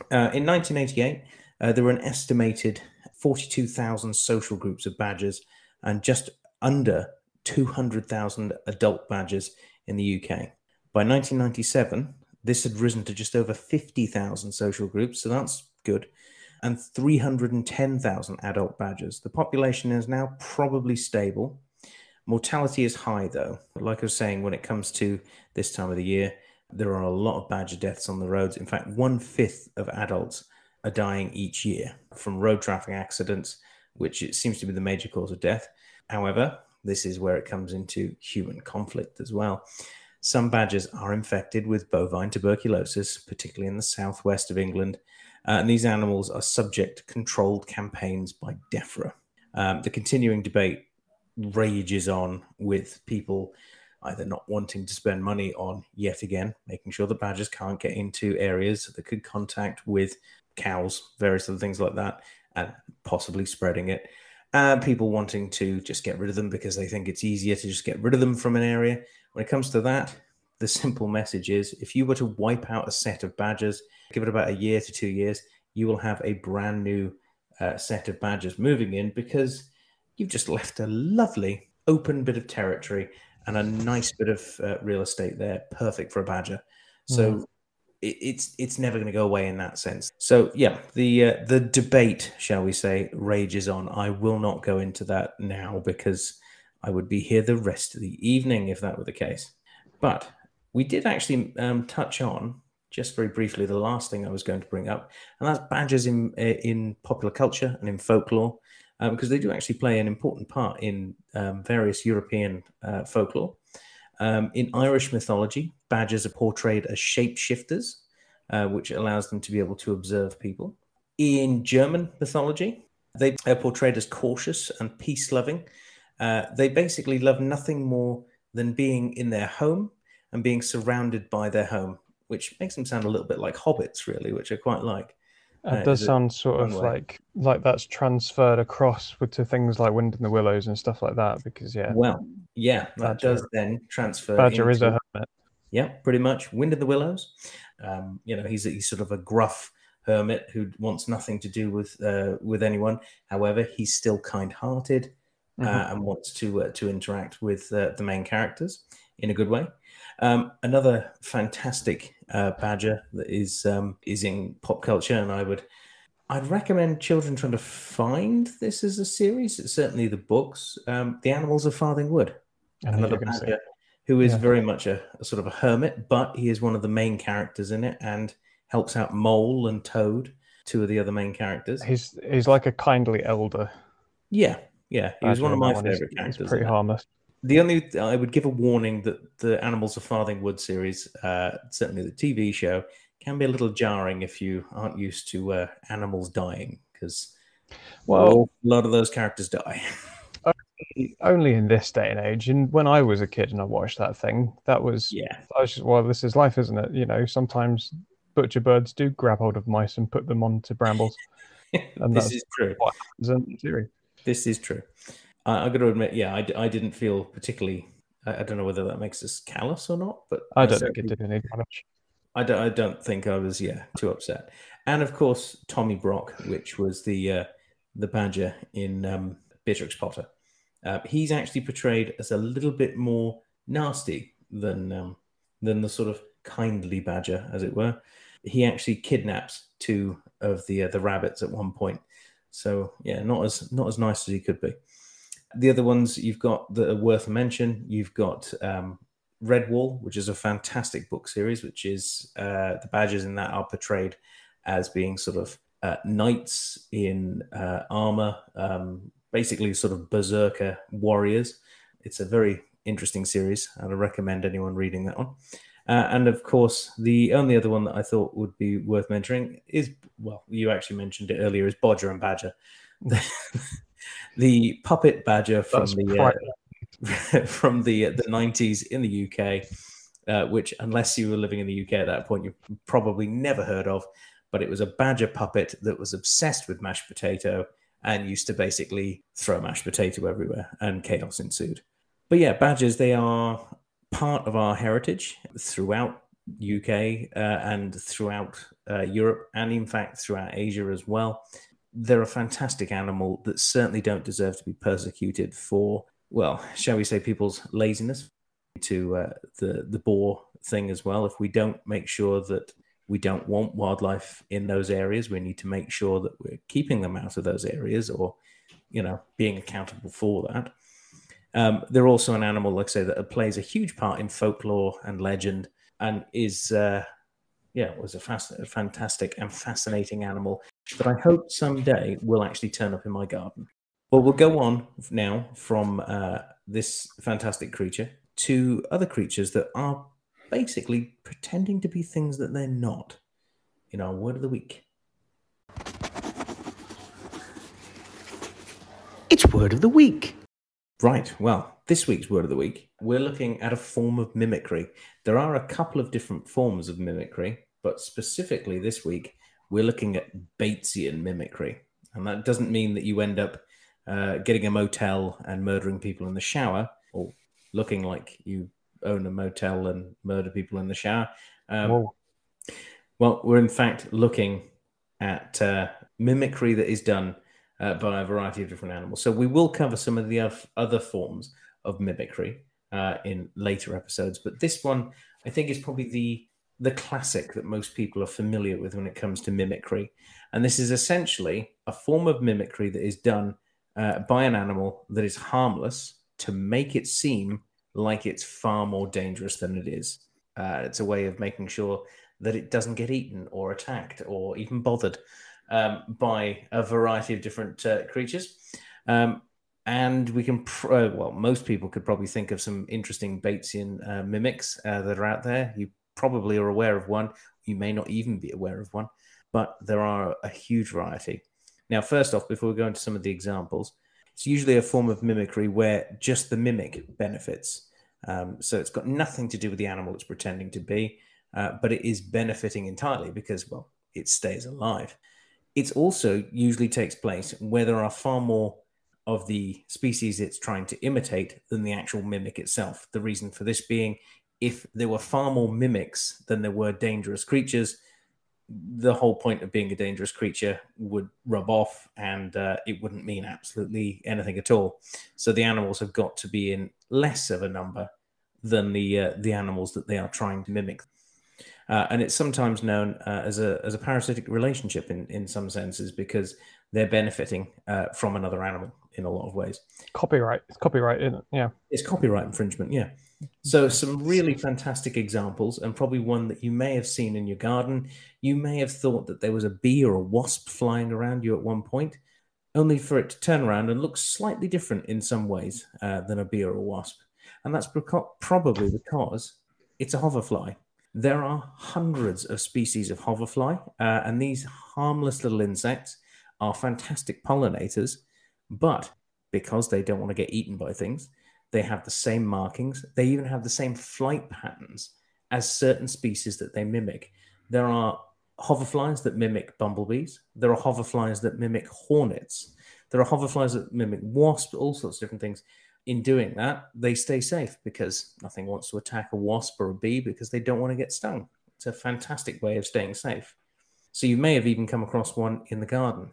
Uh, in 1988, uh, there were an estimated 42,000 social groups of badgers and just under 200,000 adult badgers in the UK. By 1997, this had risen to just over 50,000 social groups, so that's good, and 310,000 adult badgers. The population is now probably stable. Mortality is high, though. Like I was saying, when it comes to this time of the year, there are a lot of badger deaths on the roads. In fact, one fifth of adults are dying each year from road traffic accidents, which it seems to be the major cause of death. However, this is where it comes into human conflict as well. Some badgers are infected with bovine tuberculosis, particularly in the southwest of England, uh, and these animals are subject to controlled campaigns by DEFRA. Um, the continuing debate rages on with people either not wanting to spend money on yet again making sure the badgers can't get into areas that could contact with cows, various other things like that, and possibly spreading it. Uh, people wanting to just get rid of them because they think it's easier to just get rid of them from an area. When it comes to that, the simple message is if you were to wipe out a set of badgers, give it about a year to two years, you will have a brand new uh, set of badgers moving in because you've just left a lovely open bit of territory and a nice bit of uh, real estate there, perfect for a badger. So Mm. It, it's it's never going to go away in that sense. So yeah, the uh, the debate, shall we say, rages on. I will not go into that now because I would be here the rest of the evening if that were the case. But we did actually um, touch on just very briefly the last thing I was going to bring up, and that's badgers in uh, in popular culture and in folklore, um, because they do actually play an important part in um, various European uh, folklore. Um, in Irish mythology, badgers are portrayed as shapeshifters, uh, which allows them to be able to observe people. In German mythology, they are portrayed as cautious and peace loving. Uh, they basically love nothing more than being in their home and being surrounded by their home, which makes them sound a little bit like hobbits, really, which I quite like. It Uh, does sound sort of way? like like that's transferred across with to things like Wind in the Willows and stuff like that. Because yeah, Well, yeah, that Badger- does then transfer. Badger is a into- hermit. Yeah, pretty much. Wind in the Willows. Um, you know, he's he's sort of a gruff hermit who wants nothing to do with uh, with anyone. However, he's still kind-hearted uh, Mhm. and wants to uh, to interact with uh, the main characters in a good way. Um, another fantastic uh, badger that is um, is in pop culture, and I would I'd recommend children trying to find this as a series. It's certainly, the books, um, the Animals of Farthing Wood another badger who is Yeah. very much a, a sort of a hermit, but he is one of the main characters in it and helps out Mole and Toad, two of the other main characters. He's he's like a kindly elder. yeah, yeah, he was one of my that one. He's- favorite characters. pretty harmless. The only I would give a warning that the Animals of Farthing Wood series, uh, certainly the TV show, can be a little jarring if you aren't used to uh, animals dying because Well, a lot of those characters die. only in this day and age. And when I was a kid and I watched that thing, that was yeah, I was just well, this is life, isn't it? You know, sometimes butcher birds do grab hold of mice and put them onto brambles. And this is true. what happens in the series. This is true. I, I got to admit, yeah, I, I didn't feel particularly. I, I don't know whether that makes us callous or not, but I don't think it did any damage. I don't. I don't think I was. Yeah, too upset. And of course, Tommy Brock, which was the uh, the badger in um, Beatrix Potter. Uh, he's actually portrayed as a little bit more nasty than um, than the sort of kindly badger, as it were. He actually kidnaps two of the uh, the rabbits at one point. So yeah, not as not as nice as he could be. The other ones you've got that are worth a mention. You've got um, Redwall, which is a fantastic book series, which is uh, the badgers in that are portrayed as being sort of uh, knights in uh, armor, um, basically sort of berserker warriors. It's a very interesting series, I'd recommend anyone reading that one. Uh, and of course, the only other one that I thought would be worth mentioning is well, you actually mentioned it earlier, is Bodger and Badger. the puppet badger from That's the uh, from the the nineties in the UK, uh, which unless you were living in the UK at that point, you probably never heard of. But it was a badger puppet that was obsessed with mashed potato and used to basically throw mashed potato everywhere, and chaos ensued. But yeah, badgers they are part of our heritage throughout UK uh, and throughout uh, Europe, and in fact throughout Asia as well. They're a fantastic animal that certainly don't deserve to be persecuted for well, shall we say, people's laziness to uh, the the boar thing as well. If we don't make sure that we don't want wildlife in those areas, we need to make sure that we're keeping them out of those areas, or you know, being accountable for that. Um, they're also an animal, like I say, that plays a huge part in folklore and legend, and is uh, yeah, was a, fast, a fantastic and fascinating animal that I hope someday will actually turn up in my garden. Well, we'll go on now from uh, this fantastic creature to other creatures that are basically pretending to be things that they're not in our word of the week. It's word of the week. Right. Well, this week's word of the week, we're looking at a form of mimicry. There are a couple of different forms of mimicry, but specifically this week, we're looking at Batesian mimicry. And that doesn't mean that you end up uh, getting a motel and murdering people in the shower or looking like you own a motel and murder people in the shower. Um, well, we're in fact looking at uh, mimicry that is done uh, by a variety of different animals. So we will cover some of the other forms of mimicry uh, in later episodes, but this one I think is probably the the classic that most people are familiar with when it comes to mimicry. And this is essentially a form of mimicry that is done uh, by an animal that is harmless to make it seem like it's far more dangerous than it is. Uh, it's a way of making sure that it doesn't get eaten or attacked or even bothered um, by a variety of different uh, creatures. Um, and we can, uh, well, most people could probably think of some interesting Batesian uh, mimics uh, that are out there. You probably are aware of one. You may not even be aware of one, but there are a huge variety. Now, first off, before we go into some of the examples, it's usually a form of mimicry where just the mimic benefits. Um, so it's got nothing to do with the animal it's pretending to be, uh, but it is benefiting entirely because, well, it stays alive. It also usually takes place where there are far more of the species it's trying to imitate than the actual mimic itself. The reason for this being if there were far more mimics than there were dangerous creatures, the whole point of being a dangerous creature would rub off and uh, it wouldn't mean absolutely anything at all. So the animals have got to be in less of a number than the uh, the animals that they are trying to mimic. Uh, and it's sometimes known uh, as a as a parasitic relationship in in some senses because they're benefiting uh, from another animal in a lot of ways. Copyright, it's copyright, isn't it? Yeah, it's copyright infringement. Yeah. So some really fantastic examples, and probably one that you may have seen in your garden. You may have thought that there was a bee or a wasp flying around you at one point, only for it to turn around and look slightly different in some ways uh, than a bee or a wasp, and that's probably because it's a hoverfly. There are hundreds of species of hoverfly, uh, and these harmless little insects are fantastic pollinators, but because they don't want to get eaten by things, they have the same markings. They even have the same flight patterns as certain species that they mimic. There are hoverflies that mimic bumblebees. There are hoverflies that mimic hornets. There are hoverflies that mimic wasps, all sorts of different things. In doing that, they stay safe because nothing wants to attack a wasp or a bee because they don't want to get stung. It's a fantastic way of staying safe. So you may have even come across one in the garden.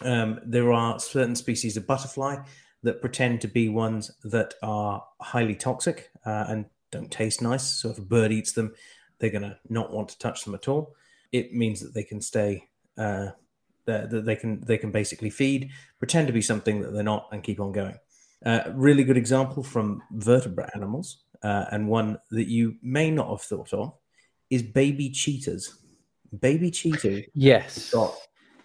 Um, there are certain species of butterfly that pretend to be ones that are highly toxic uh, and don't taste nice. So if a bird eats them, they're going to not want to touch them at all. It means that they can stay, uh, that they can they can basically feed, pretend to be something that they're not, and keep on going. Uh, really good example from vertebrate animals, uh, and one that you may not have thought of is baby cheetahs. Baby cheetah, yes, got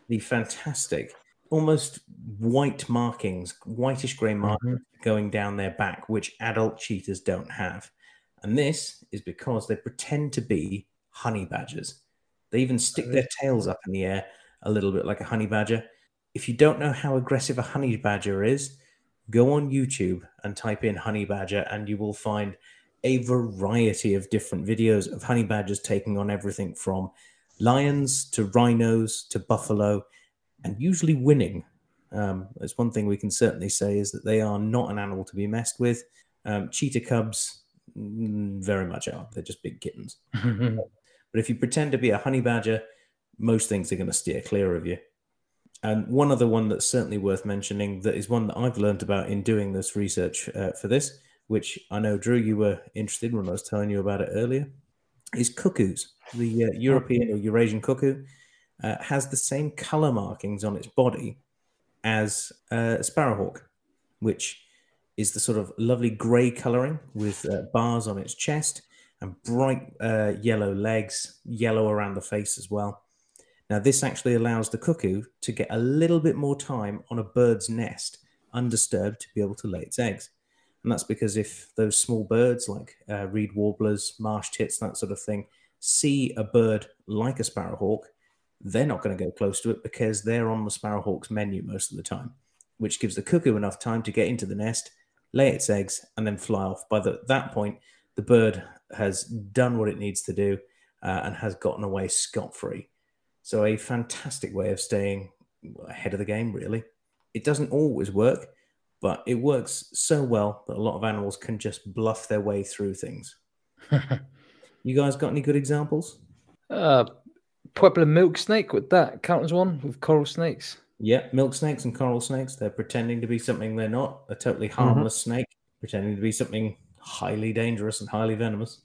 the fantastic almost white markings, whitish grey mm-hmm. markings mm-hmm. going down their back, which adult cheetahs don't have. And this is because they pretend to be honey badgers. They even stick their tails up in the air a little bit like a honey badger. If you don't know how aggressive a honey badger is, go on YouTube and type in honey badger, and you will find a variety of different videos of honey badgers taking on everything from lions to rhinos to buffalo and usually winning. Um, that's one thing we can certainly say is that they are not an animal to be messed with. Um, cheetah cubs mm, very much are. They're just big kittens. but if you pretend to be a honey badger, most things are going to steer clear of you. And one other one that's certainly worth mentioning that is one that I've learned about in doing this research uh, for this, which I know, Drew, you were interested when I was telling you about it earlier, is cuckoos. The uh, European or Eurasian cuckoo uh, has the same color markings on its body as uh, a sparrowhawk, which is the sort of lovely grey coloring with uh, bars on its chest and bright uh, yellow legs, yellow around the face as well. Now, this actually allows the cuckoo to get a little bit more time on a bird's nest undisturbed to be able to lay its eggs. And that's because if those small birds like uh, reed warblers, marsh tits, that sort of thing, see a bird like a sparrowhawk, they're not going to go close to it because they're on the sparrowhawk's menu most of the time, which gives the cuckoo enough time to get into the nest, lay its eggs, and then fly off. By the, that point, the bird has done what it needs to do uh, and has gotten away scot free. So, a fantastic way of staying ahead of the game, really. It doesn't always work, but it works so well that a lot of animals can just bluff their way through things. you guys got any good examples? Uh, Pueblo milk snake, with that count as one with coral snakes? Yeah, milk snakes and coral snakes. They're pretending to be something they're not. A totally harmless snake pretending to be something highly dangerous and highly venomous.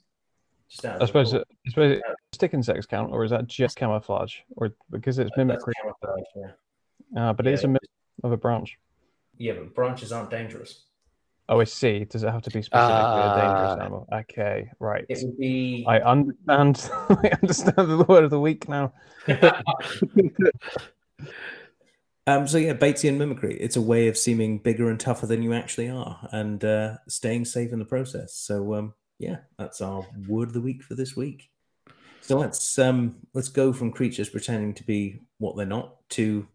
Just out of I suppose, pool. it, I suppose it, stick insects count, or is that just camouflage? Or because it's mimicry, camouflage, yeah. uh, but it is a Yeah. mimic of a branch. yeah, but branches aren't dangerous. Oh, I see. Does it have to be specifically a dangerous Ah. animal? Okay, right. It would be. I understand. I understand the word of the week now. Um, so yeah, Batesian mimicry. It's a way of seeming bigger and tougher than you actually are, and uh, staying safe in the process. So um, yeah, that's our word of the week for this week. So let's um, let's go from creatures pretending to be what they're not to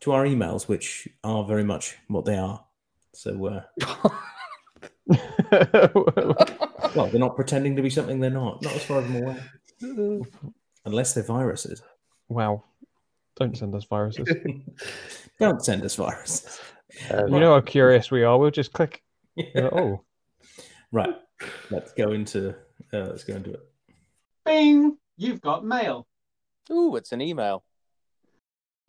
to our emails, which are very much what they are. So uh, well, they're not pretending to be something they're not. Not as far as I'm aware, unless they're viruses. wow. Don't send us viruses. Don't send us viruses. Um, You know how curious we are. We'll just click. uh, oh, Right. Let's go into uh, let's go into it. Bing! You've got mail. Ooh, it's an email.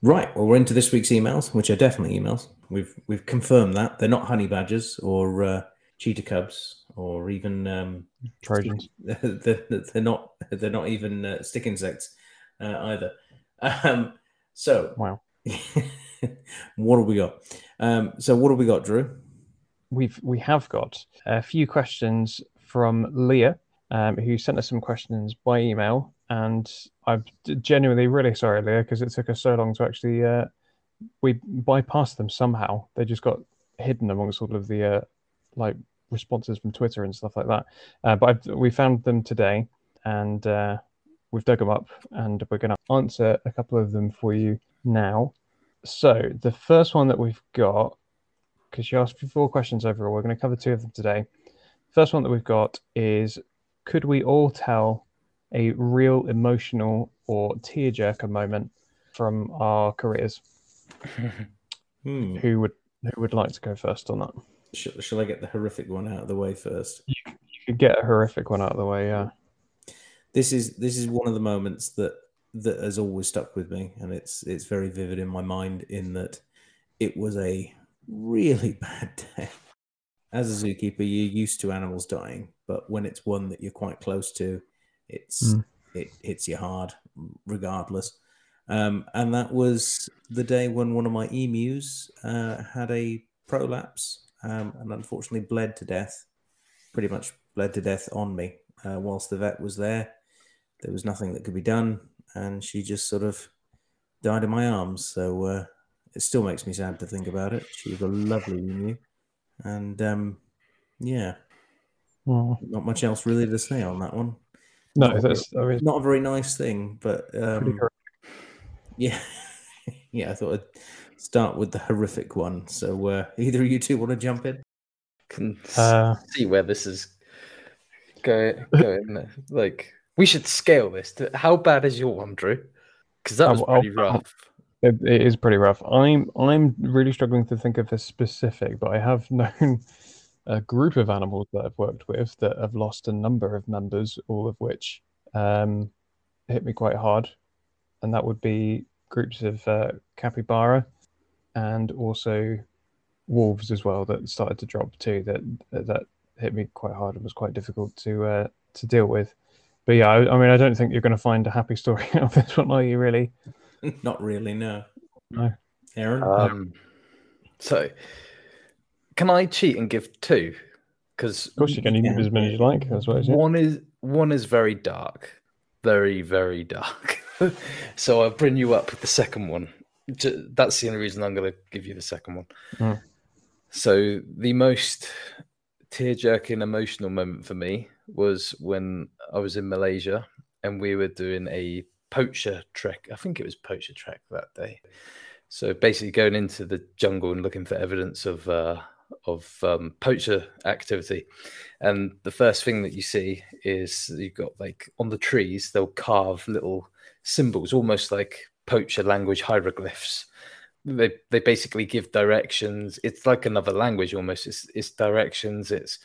Right. Well, we're into this week's emails, which are definitely emails. We've we've confirmed that they're not honey badgers or uh, cheetah cubs or even um, Trojans. they're, they're not they're not even uh, stick insects uh, either. Um, so Wow. what have we got? Um, so what have we got, Drew? We've we have got a few questions from Leah, um, who sent us some questions by email, and I'm genuinely really sorry, Leah, because it took us so long to actually uh, we bypassed them somehow. They just got hidden amongst all of the uh, like responses from Twitter and stuff like that. Uh, but I've, we found them today, and uh, we've dug them up, and we're going to answer a couple of them for you now. So the first one that we've got because you asked for four questions overall. We're going to cover two of them today. First one that we've got is Could we all tell a real emotional or tearjerker moment from our careers? Hmm. Who would who would like to go first on that? Shall, shall I get the horrific one out of the way first? You could get a horrific one out of the way, yeah. this is this is one of the moments that that has always stuck with me and it's it's very vivid in my mind in that it was a really bad day as a zookeeper you're used to animals dying but when it's one that you're quite close to it's Mm. it hits you hard regardless um, and that was the day when one of my emus uh, had a prolapse um, and unfortunately bled to death pretty much bled to death on me uh, whilst the vet was there. There was nothing that could be done, and she just sort of died in my arms. So uh, it still makes me sad to think about it. She was a lovely emu, and um, yeah, Oh. not much else really to say on that one. No, Not that's I mean, Not a very nice thing, but um, yeah, yeah. I thought I'd start with the horrific one. So uh, either of you two want to jump in? can Uh, see where this is going. going. like, we should scale this. To, how bad is your one, Drew? Because that I'll- was I'll- pretty rough. It, it is pretty rough. I'm I'm really struggling to think of a specific, but I have known a group of animals that I've worked with that have lost a number of members, all of which um, hit me quite hard, and that would be groups of uh, capybara and also wolves as well that started to drop too. That that hit me quite hard and was quite difficult to uh, to deal with. But yeah, I, I mean, I don't think you're going to find a happy story out of this one, are you? Really? Not really. No. No. Aaron. Um, so, can I cheat and give two? Because Of course, you can. You can give as many as you like. What I one is one is very dark, very very dark. so I'll bring you up with the second one. That's the only reason I'm going to give you the second one. Mm. So the most tear-jerking emotional moment for me was when I was in Malaysia and we were doing a poacher trek. I think it was poacher trek that day. So basically going into the jungle and looking for evidence of uh, of um, poacher activity. And the first thing that you see is you've got like on the trees, they'll carve little symbols, almost like poacher language hieroglyphs. they they basically give directions. It's like another language almost. It's it's directions. It's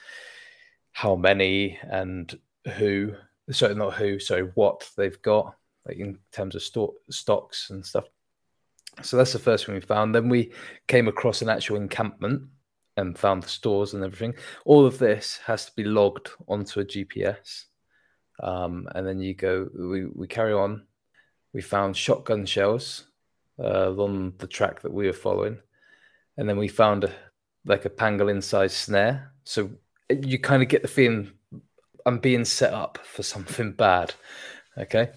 how many and who. Sorry, not who. Sorry, what they've got, like in terms of store, stocks and stuff. So that's the first one we found. Then we came across an actual encampment and found the stores and everything. All of this has to be logged onto a GPS. Um, and then you go, we, we carry on. We found shotgun shells uh, on the track that we were following. And then we found a, like a pangolin sized snare. So you kind of get the feeling I'm being set up for something bad. Okay.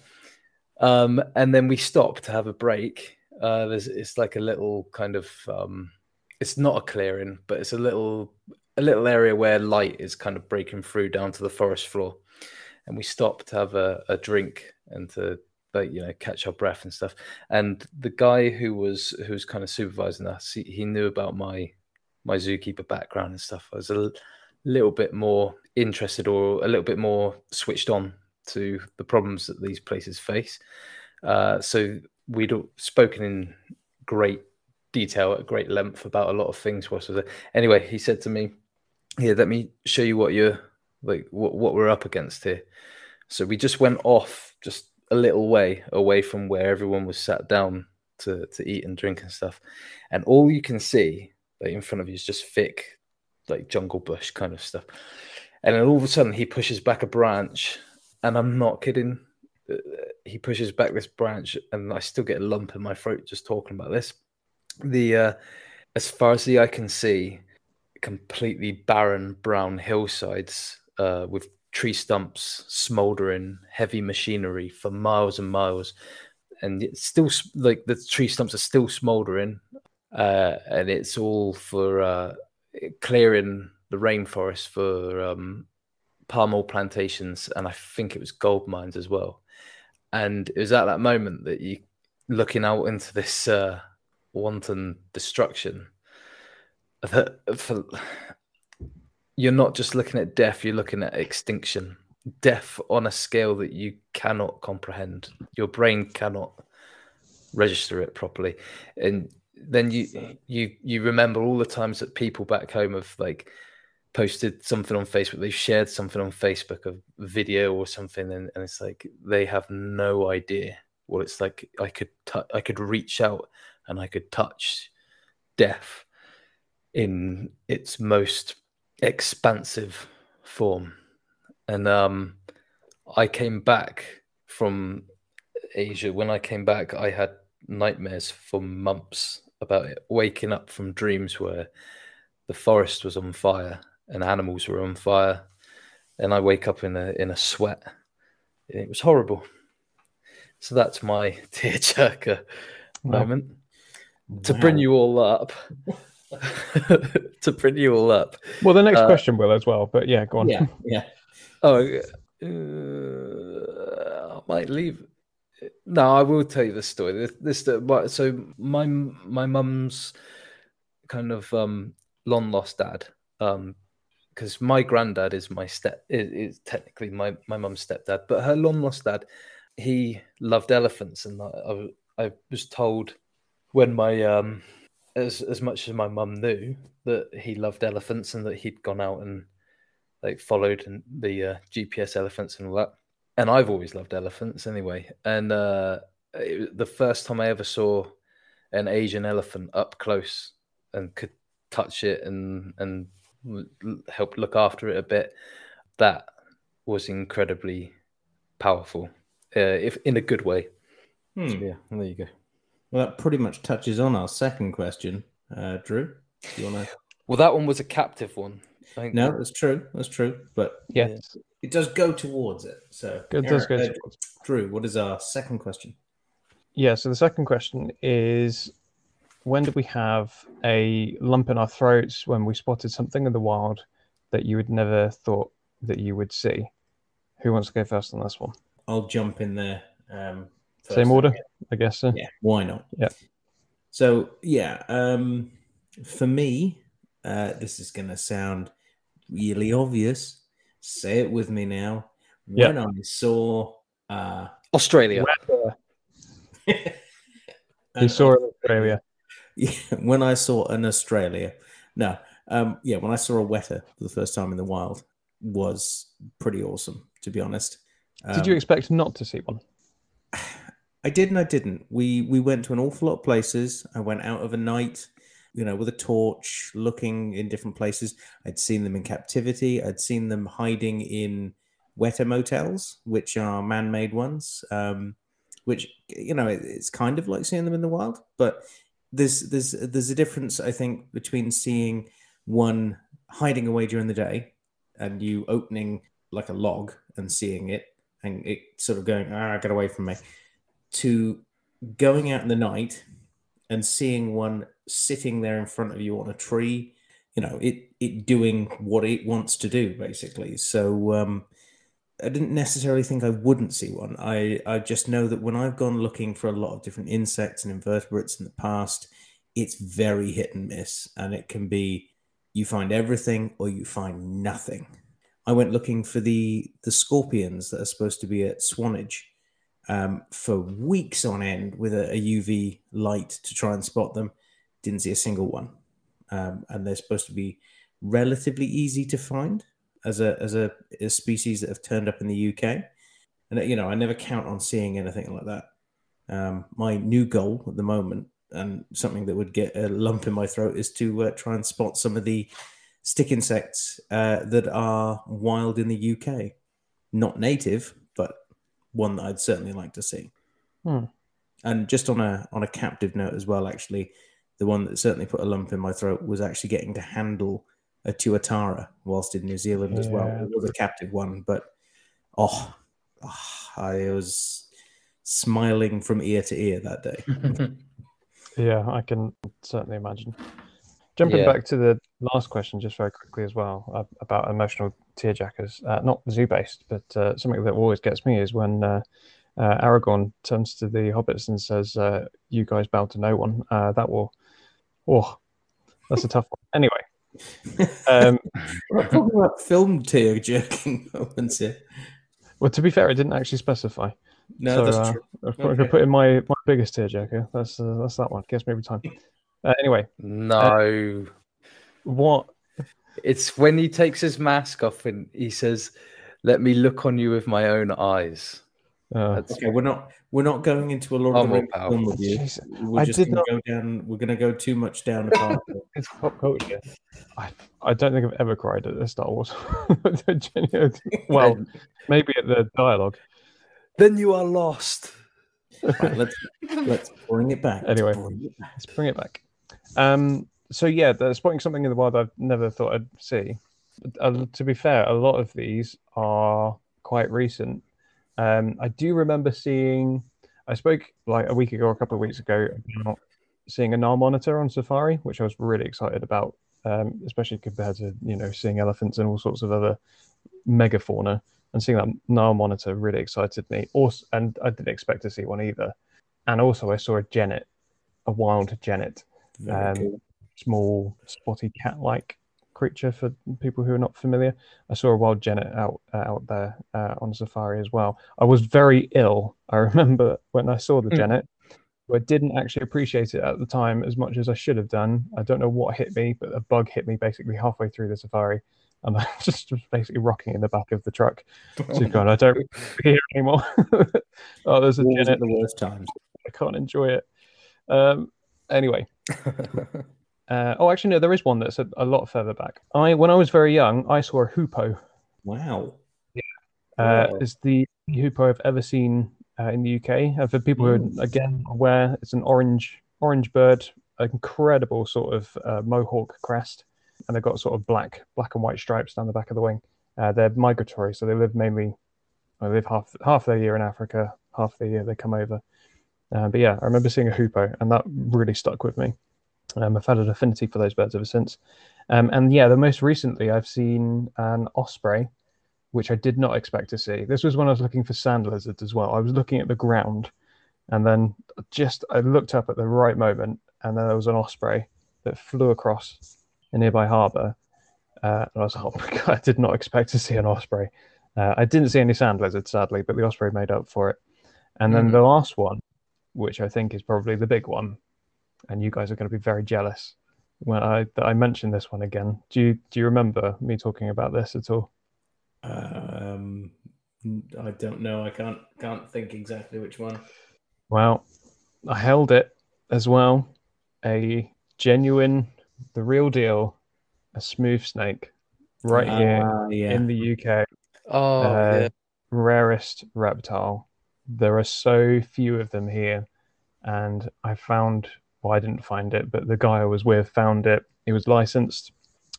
Um, and then we stop to have a break. Uh, there's it's like a little kind of um, it's not a clearing, but it's a little a little area where light is kind of breaking through down to the forest floor. And we stop to have a, a drink and to like you know catch our breath and stuff. And the guy who was who was kind of supervising us, he, he knew about my my zookeeper background and stuff. I was a little bit more interested or a little bit more switched on to the problems that these places face. Uh, so we'd spoken in great detail at great length about a lot of things. Was there. anyway? He said to me, "Here, let me show you what you're like, what what we're up against here." So we just went off just a little way away from where everyone was sat down to to eat and drink and stuff, and all you can see like in front of you is just thick, like jungle bush kind of stuff. And then all of a sudden, he pushes back a branch, and I'm not kidding. Uh, he pushes back this branch, and I still get a lump in my throat just talking about this. The uh, as far as the eye can see, completely barren brown hillsides uh, with tree stumps smoldering, heavy machinery for miles and miles, and it's still like the tree stumps are still smoldering, uh, and it's all for uh, clearing the rainforest for um, palm oil plantations, and I think it was gold mines as well. And it was at that moment that you looking out into this uh, wanton destruction that for you're not just looking at death, you're looking at extinction. Death on a scale that you cannot comprehend. Your brain cannot register it properly. And then you you you remember all the times that people back home have like posted something on Facebook, they've shared something on Facebook, a video or something, and, and it's like they have no idea what it's like. I could t- I could reach out and I could touch death in its most expansive form. And um, I came back from Asia. When I came back, I had nightmares for months about it, waking up from dreams where the forest was on fire and animals were on fire, and I wake up in a in a sweat. It was horrible. So that's my tearjerker wow. moment. Wow. To bring you all up, to bring you all up. Well, the next uh, question will as well, but yeah, go on. Yeah, yeah. Oh, uh, I might leave. No, I will tell you the story. This, this so my my mum's kind of um, long lost dad. Um, because my granddad is my step is, is technically my my mum's stepdad, but her long lost dad, he loved elephants, and I, I was told when my um as as much as my mum knew that he loved elephants and that he'd gone out and like followed the uh, GPS elephants and all that. And I've always loved elephants anyway. And uh, it, the first time I ever saw an Asian elephant up close and could touch it and and help look after it a bit, that was incredibly powerful, uh, if in a good way. Hmm. So, yeah, there you go. Well, that pretty much touches on our second question, uh, Drew. Do you want to? Well, that one was a captive one. No, that's true. That's true. But yes, it does go towards it. So it does go uh, towards. Drew, what is our second question? Yeah. So the second question is, when did we have a lump in our throats when we spotted something in the wild that you would never thought that you would see? Who wants to go first on this one? I'll jump in there. Um, same order, I guess. So. Yeah, why not? Yeah. So yeah, um, for me, uh, this is going to sound really obvious. Say it with me now. When I saw uh, Australia, he saw it Australia. yeah, when I saw an Australia, no, um, yeah, when I saw a weta for the first time in the wild, was pretty awesome. To be honest, Did you Um, expect not to see one? I did and I didn't. We we went to an awful lot of places. I went out of a night, you know, with a torch, looking in different places. I'd seen them in captivity. I'd seen them hiding in weta motels, which are man-made ones. Um, which you know, it, it's kind of like seeing them in the wild, but there's there's there's a difference, I think, between seeing one hiding away during the day and you opening like a log and seeing it and it sort of going, ah, get away from me to going out in the night and seeing one sitting there in front of you on a tree you know it it doing what it wants to do basically. So um i didn't necessarily think i wouldn't see one. I i just know that when i've gone looking for a lot of different insects and invertebrates in the past it's very hit and miss. And it can be you find everything or you find nothing. I went looking for the the scorpions that are supposed to be at Swanage um, for weeks on end with a, a UV light to try and spot them. Didn't see a single one, um, and they're supposed to be relatively easy to find as a as a, species that have turned up in the UK. And you know, I never count on seeing anything like that. Um, my new goal at the moment, and something that would get a lump in my throat, is to uh, try and spot some of the stick insects uh, that are wild in the UK, not native, one that I'd certainly like to see. Hmm. And just on a on a captive note as well, actually, the one that certainly put a lump in my throat was actually getting to handle a tuatara whilst in New Zealand as well. Yeah. It was a captive one, but oh, ah, I was smiling from ear to ear that day. Yeah, I can certainly imagine. Jumping Yeah. back to the last question, just very quickly as well, uh, about emotional tearjackers. Uh, not zoo based, but uh, something that always gets me is when uh, uh, Aragorn turns to the hobbits and says, uh, You guys bow to no one. Uh, that will. Oh, that's a tough one. Anyway, um, We're not talking about film tear jerking moments here. well, to be fair, it didn't actually specify. No, So, that's uh, true. I've probably Okay. put in my, my biggest tearjerker. That's uh, that's that one. Gets me every time. Uh, anyway, no. what It's when he takes his mask off and he says, Let me look on you with my own eyes. uh, Okay, we're not we're not going into a Lord Oh, of the more Rings powerful. film review. Jeez, We're I just did going to go down. We're going to go too much down the path. it's pop culture. I, I don't think I've ever cried at a Star Wars. Well, maybe at the dialogue. then you are lost. right, let's let's bring it back. Let's Anyway. bring it back. Let's bring it back. Um, so yeah, spotting something in the wild I've never thought I'd see. Uh, to be fair, a lot of these are quite recent. Um, I do remember seeing. I spoke like a week ago, a couple of weeks ago, about seeing a Nile monitor on safari, which I was really excited about, um, especially compared to you know seeing elephants and all sorts of other megafauna. And seeing that Nile monitor really excited me. Also, and I didn't expect to see one either. And also, I saw a genet, a wild genet, um, cool. Small spotty cat-like creature for people who are not familiar. I saw a wild genet out uh, out there uh, on safari as well. I was very ill. I remember when I saw the Hmm. genet. I didn't actually appreciate it at the time as much as I should have done. I don't know what hit me, but a bug hit me basically halfway through the safari, and I was just was basically rocking in the back of the truck. So God, I don't hear anymore. oh, there's a Wars genet. the worst times. I can't enjoy it. Um, anyway, uh, oh, actually, no, there is one that's a, a lot further back. I, when I was very young, I saw a hoopoe. Wow. Uh, Wow. It's the hoopoe I've ever seen uh, in the UK. And for people who are again aware, it's an orange orange bird, incredible sort of uh, mohawk crest, and they've got sort of black black and white stripes down the back of the wing. Uh, they're migratory, so they live mainly. They live half half their year in Africa, half the year they come over. Uh, but yeah, I remember seeing a hoopoe, and that really stuck with me. Um, I've had an affinity for those birds ever since. Um, and yeah, the most recently I've seen an osprey, which I did not expect to see. This was when I was looking for sand lizards as well. I was looking at the ground, and then just I looked up at the right moment, and then there was an osprey that flew across a nearby harbour. Uh, and I was like, oh my god, I did not expect to see an osprey. Uh, I didn't see any sand lizards, sadly, but the osprey made up for it. And then Mhm. the last one, which I think is probably the big one, and you guys are going to be very jealous when I that I mentioned this one again. Do you do you remember me talking about this at all? Um, I don't know. I can't can't think exactly which one. Well, I held it as well. A genuine, the real deal, a smooth snake, right here Ah, yeah. in the UK. Oh, uh, yeah. rarest reptile. There are so few of them here, and I found. Well, I didn't find it, but the guy I was with found it. He was licensed,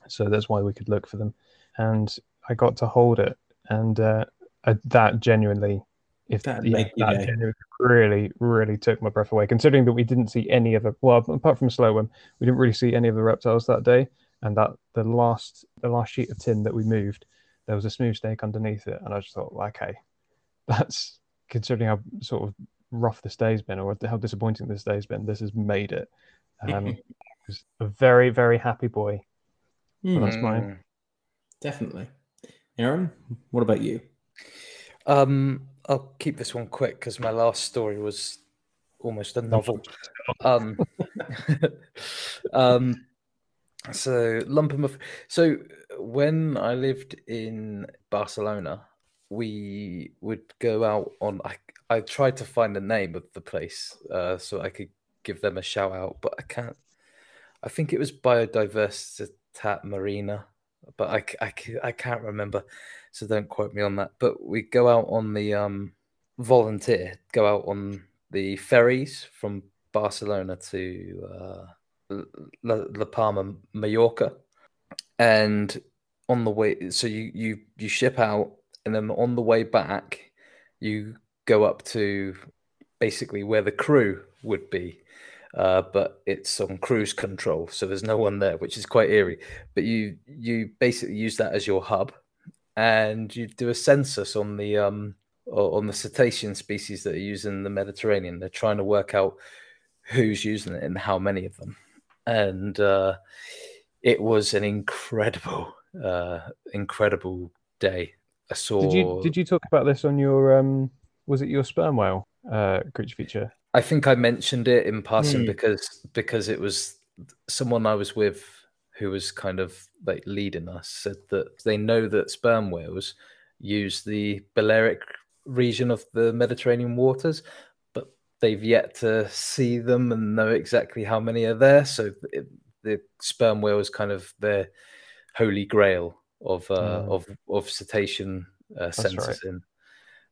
so that's why we could look for them. And I got to hold it, and uh, uh, that genuinely, if That'd yeah, that genuinely really, really took my breath away. Considering that we didn't see any of the well, apart from slow one, we didn't really see any of the reptiles that day. And that the last, the last sheet of tin that we moved, there was a smooth snake underneath it, and I just thought, okay, that's considering how sort of rough this day's been, or how disappointing this day's been. This has made it. Um, I a very, very happy boy. Hmm, that's mine. Mm. definitely. Aaron, what about you? Um, I'll keep this one quick because my last story was almost a novel. Um, um, so lump 'em of. So when I lived in Barcelona, we would go out on. I I tried to find the name of the place uh, so I could give them a shout out, but I can't. I think it was Biodiversitat Marina, but I, I, I can't remember, so don't quote me on that. But we go out on the um, volunteer, go out on the ferries from Barcelona to uh, La, La Palma, Mallorca, and on the way, so you you you ship out, and then on the way back, you go up to basically where the crew would be. Uh, but it's on cruise control, so there's no one there, which is quite eerie. But you you basically use that as your hub, and you do a census on the um on the cetacean species that are used in the Mediterranean. They're trying to work out who's using it and how many of them. And uh, it was an incredible, uh, incredible day. I saw. Did you did you talk about this on your um? Was it your sperm whale uh creature feature? I think I mentioned it in passing Hmm. because because it was someone I was with who was kind of like leading us said that they know that sperm whales use the Balearic region of the Mediterranean waters, but they've yet to see them and know exactly how many are there. So it, the sperm whale is kind of their holy grail of uh, Mm. of of cetacean uh, right. censusing.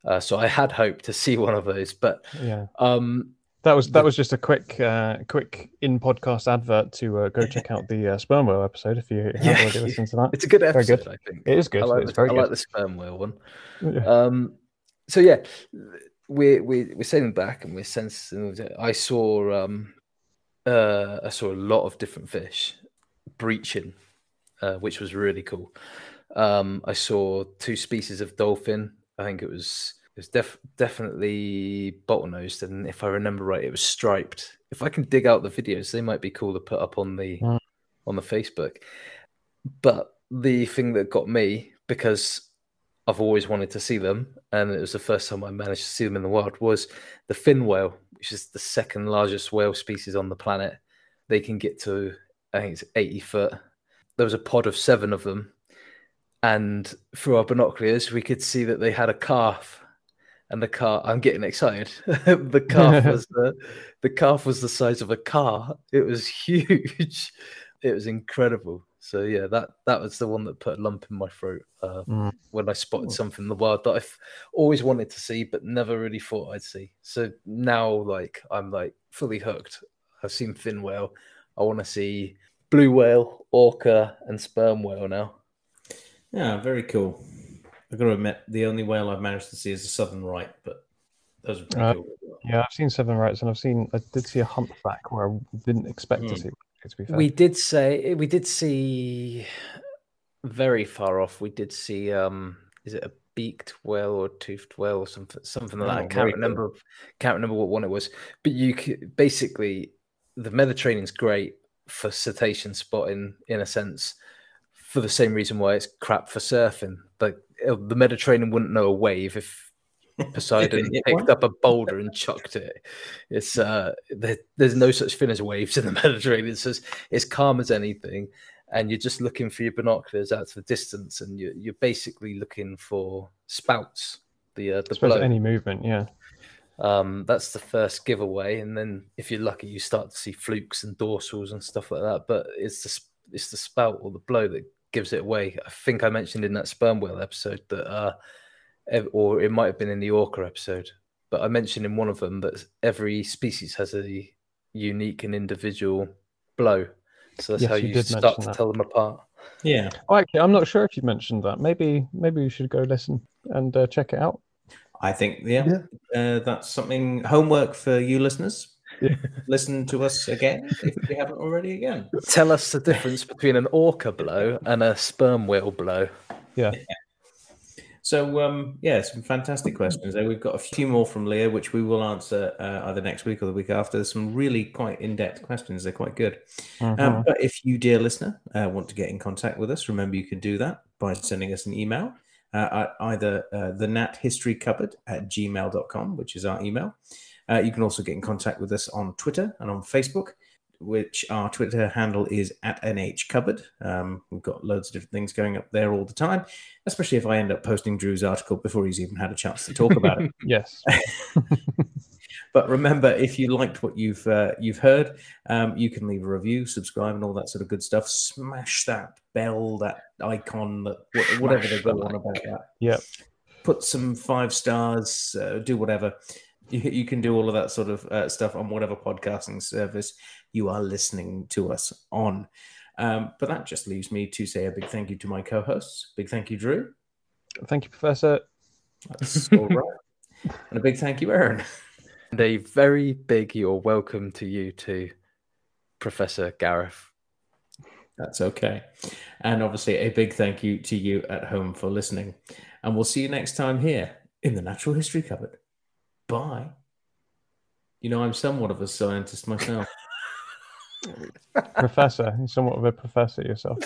Uh, so I had hoped to see one of those, but Yeah, um, that was that was just a quick uh quick in podcast advert to uh, go check out the uh, sperm whale episode if you haven't Yeah. already listened to that. It's a good Very episode, good. I think. It is good. I like, it's the, very I good. like the sperm whale one. Yeah. Um, so yeah, we're we, we're sailing back and we're sensing. I saw um, uh, I saw a lot of different fish breaching, uh, which was really cool. Um, I saw two species of dolphin. I think it was it was def- definitely bottlenose, and if I remember right, it was striped. If I can dig out the videos, they might be cool to put up on the Mm. on the Facebook. But the thing that got me because I've always wanted to see them, and it was the first time I managed to see them in the wild, was the fin whale, which is the second largest whale species on the planet. They can get to, I think it's 80 foot. There was a pod of seven of them, and through our binoculars, we could see that they had a calf. And the calf, I'm getting excited. the calf was the, the calf was the size of a car. It was huge. It was incredible. So yeah, that that was the one that put a lump in my throat uh, Mm. when I spotted something in the wild that I've always wanted to see, but never really thought I'd see. So now, like I'm like fully hooked. I've seen fin whale. I want to see blue whale, orca, and sperm whale now. Yeah, very cool. I've got to admit, the only whale I've managed to see is the southern right, but those are pretty Uh, cool. Yeah, I've seen southern rights, and I've seen I did see a humpback where I didn't expect to Mm. see. To be fair, We did say we did see very far off. We did see um is it a beaked whale or toothed whale or something something like that. I Oh, can't very cool. remember can't remember what one it was. But you could basically the Mediterranean's great for cetacean spotting in a sense for the same reason why it's crap for surfing. Like uh, the Mediterranean wouldn't know a wave if Poseidon picked won? up a boulder and chucked it. It's uh, there, there's no such thing as waves in the Mediterranean. It's just it's calm as anything, and you're just looking for your binoculars out to the distance, and you're you're basically looking for spouts. The uh, the blow. any movement, yeah. Um, that's the first giveaway, and then if you're lucky, you start to see flukes and dorsals and stuff like that. But it's the sp- it's the spout or the blow that gives it away. I think I mentioned in that sperm whale episode that, uh, ev- or it might have been in the orca episode, but I mentioned in one of them that every species has a unique and individual blow. So that's Yes, how you you start to that. tell them apart. Yeah. Oh, actually, I'm not sure if you mentioned that. Maybe, maybe you should go listen and uh, check it out. I think, yeah, Uh, that's something homework for you listeners. Yeah. Listen to us again if you haven't already again. Tell us the difference between an orca blow and a sperm whale blow. Yeah. So, um, yeah, some fantastic questions there. We've got a few more from Leah, which we will answer uh, either next week or the week after. There's some really quite in depth questions. They're quite good. Mhm. Um, but if you, dear listener, uh, want to get in contact with us, remember you can do that by sending us an email uh, at either uh, the Nat History Cupboard at gmail.com, which is our email. Uh, you can also get in contact with us on Twitter and on Facebook, which our Twitter handle is at NH Cupboard. Um, we've got loads of different things going up there all the time, especially if I end up posting Drew's article before he's even had a chance to talk about it. yes. But remember, if you liked what you've uh, you've heard, um, you can leave a review, subscribe, and all that sort of good stuff. Smash that bell, that icon, that wh- whatever they Smash go on about that. Yep. Put some five stars, uh, do whatever. You, you can do all of that sort of uh, stuff on whatever podcasting service you are listening to us on. Um, but that just leaves me to say a big thank you to my co-hosts. Big thank you, Drew. Thank you, Professor. That's all right. And a big thank you, Aaron. And a very big you're welcome to you too, Professor Gareth. That's okay. And obviously, a big thank you to you at home for listening. And we'll see you next time here in the Natural History Cupboard. Bye. You know, I'm somewhat of a scientist myself. Professor. You're somewhat of a professor yourself.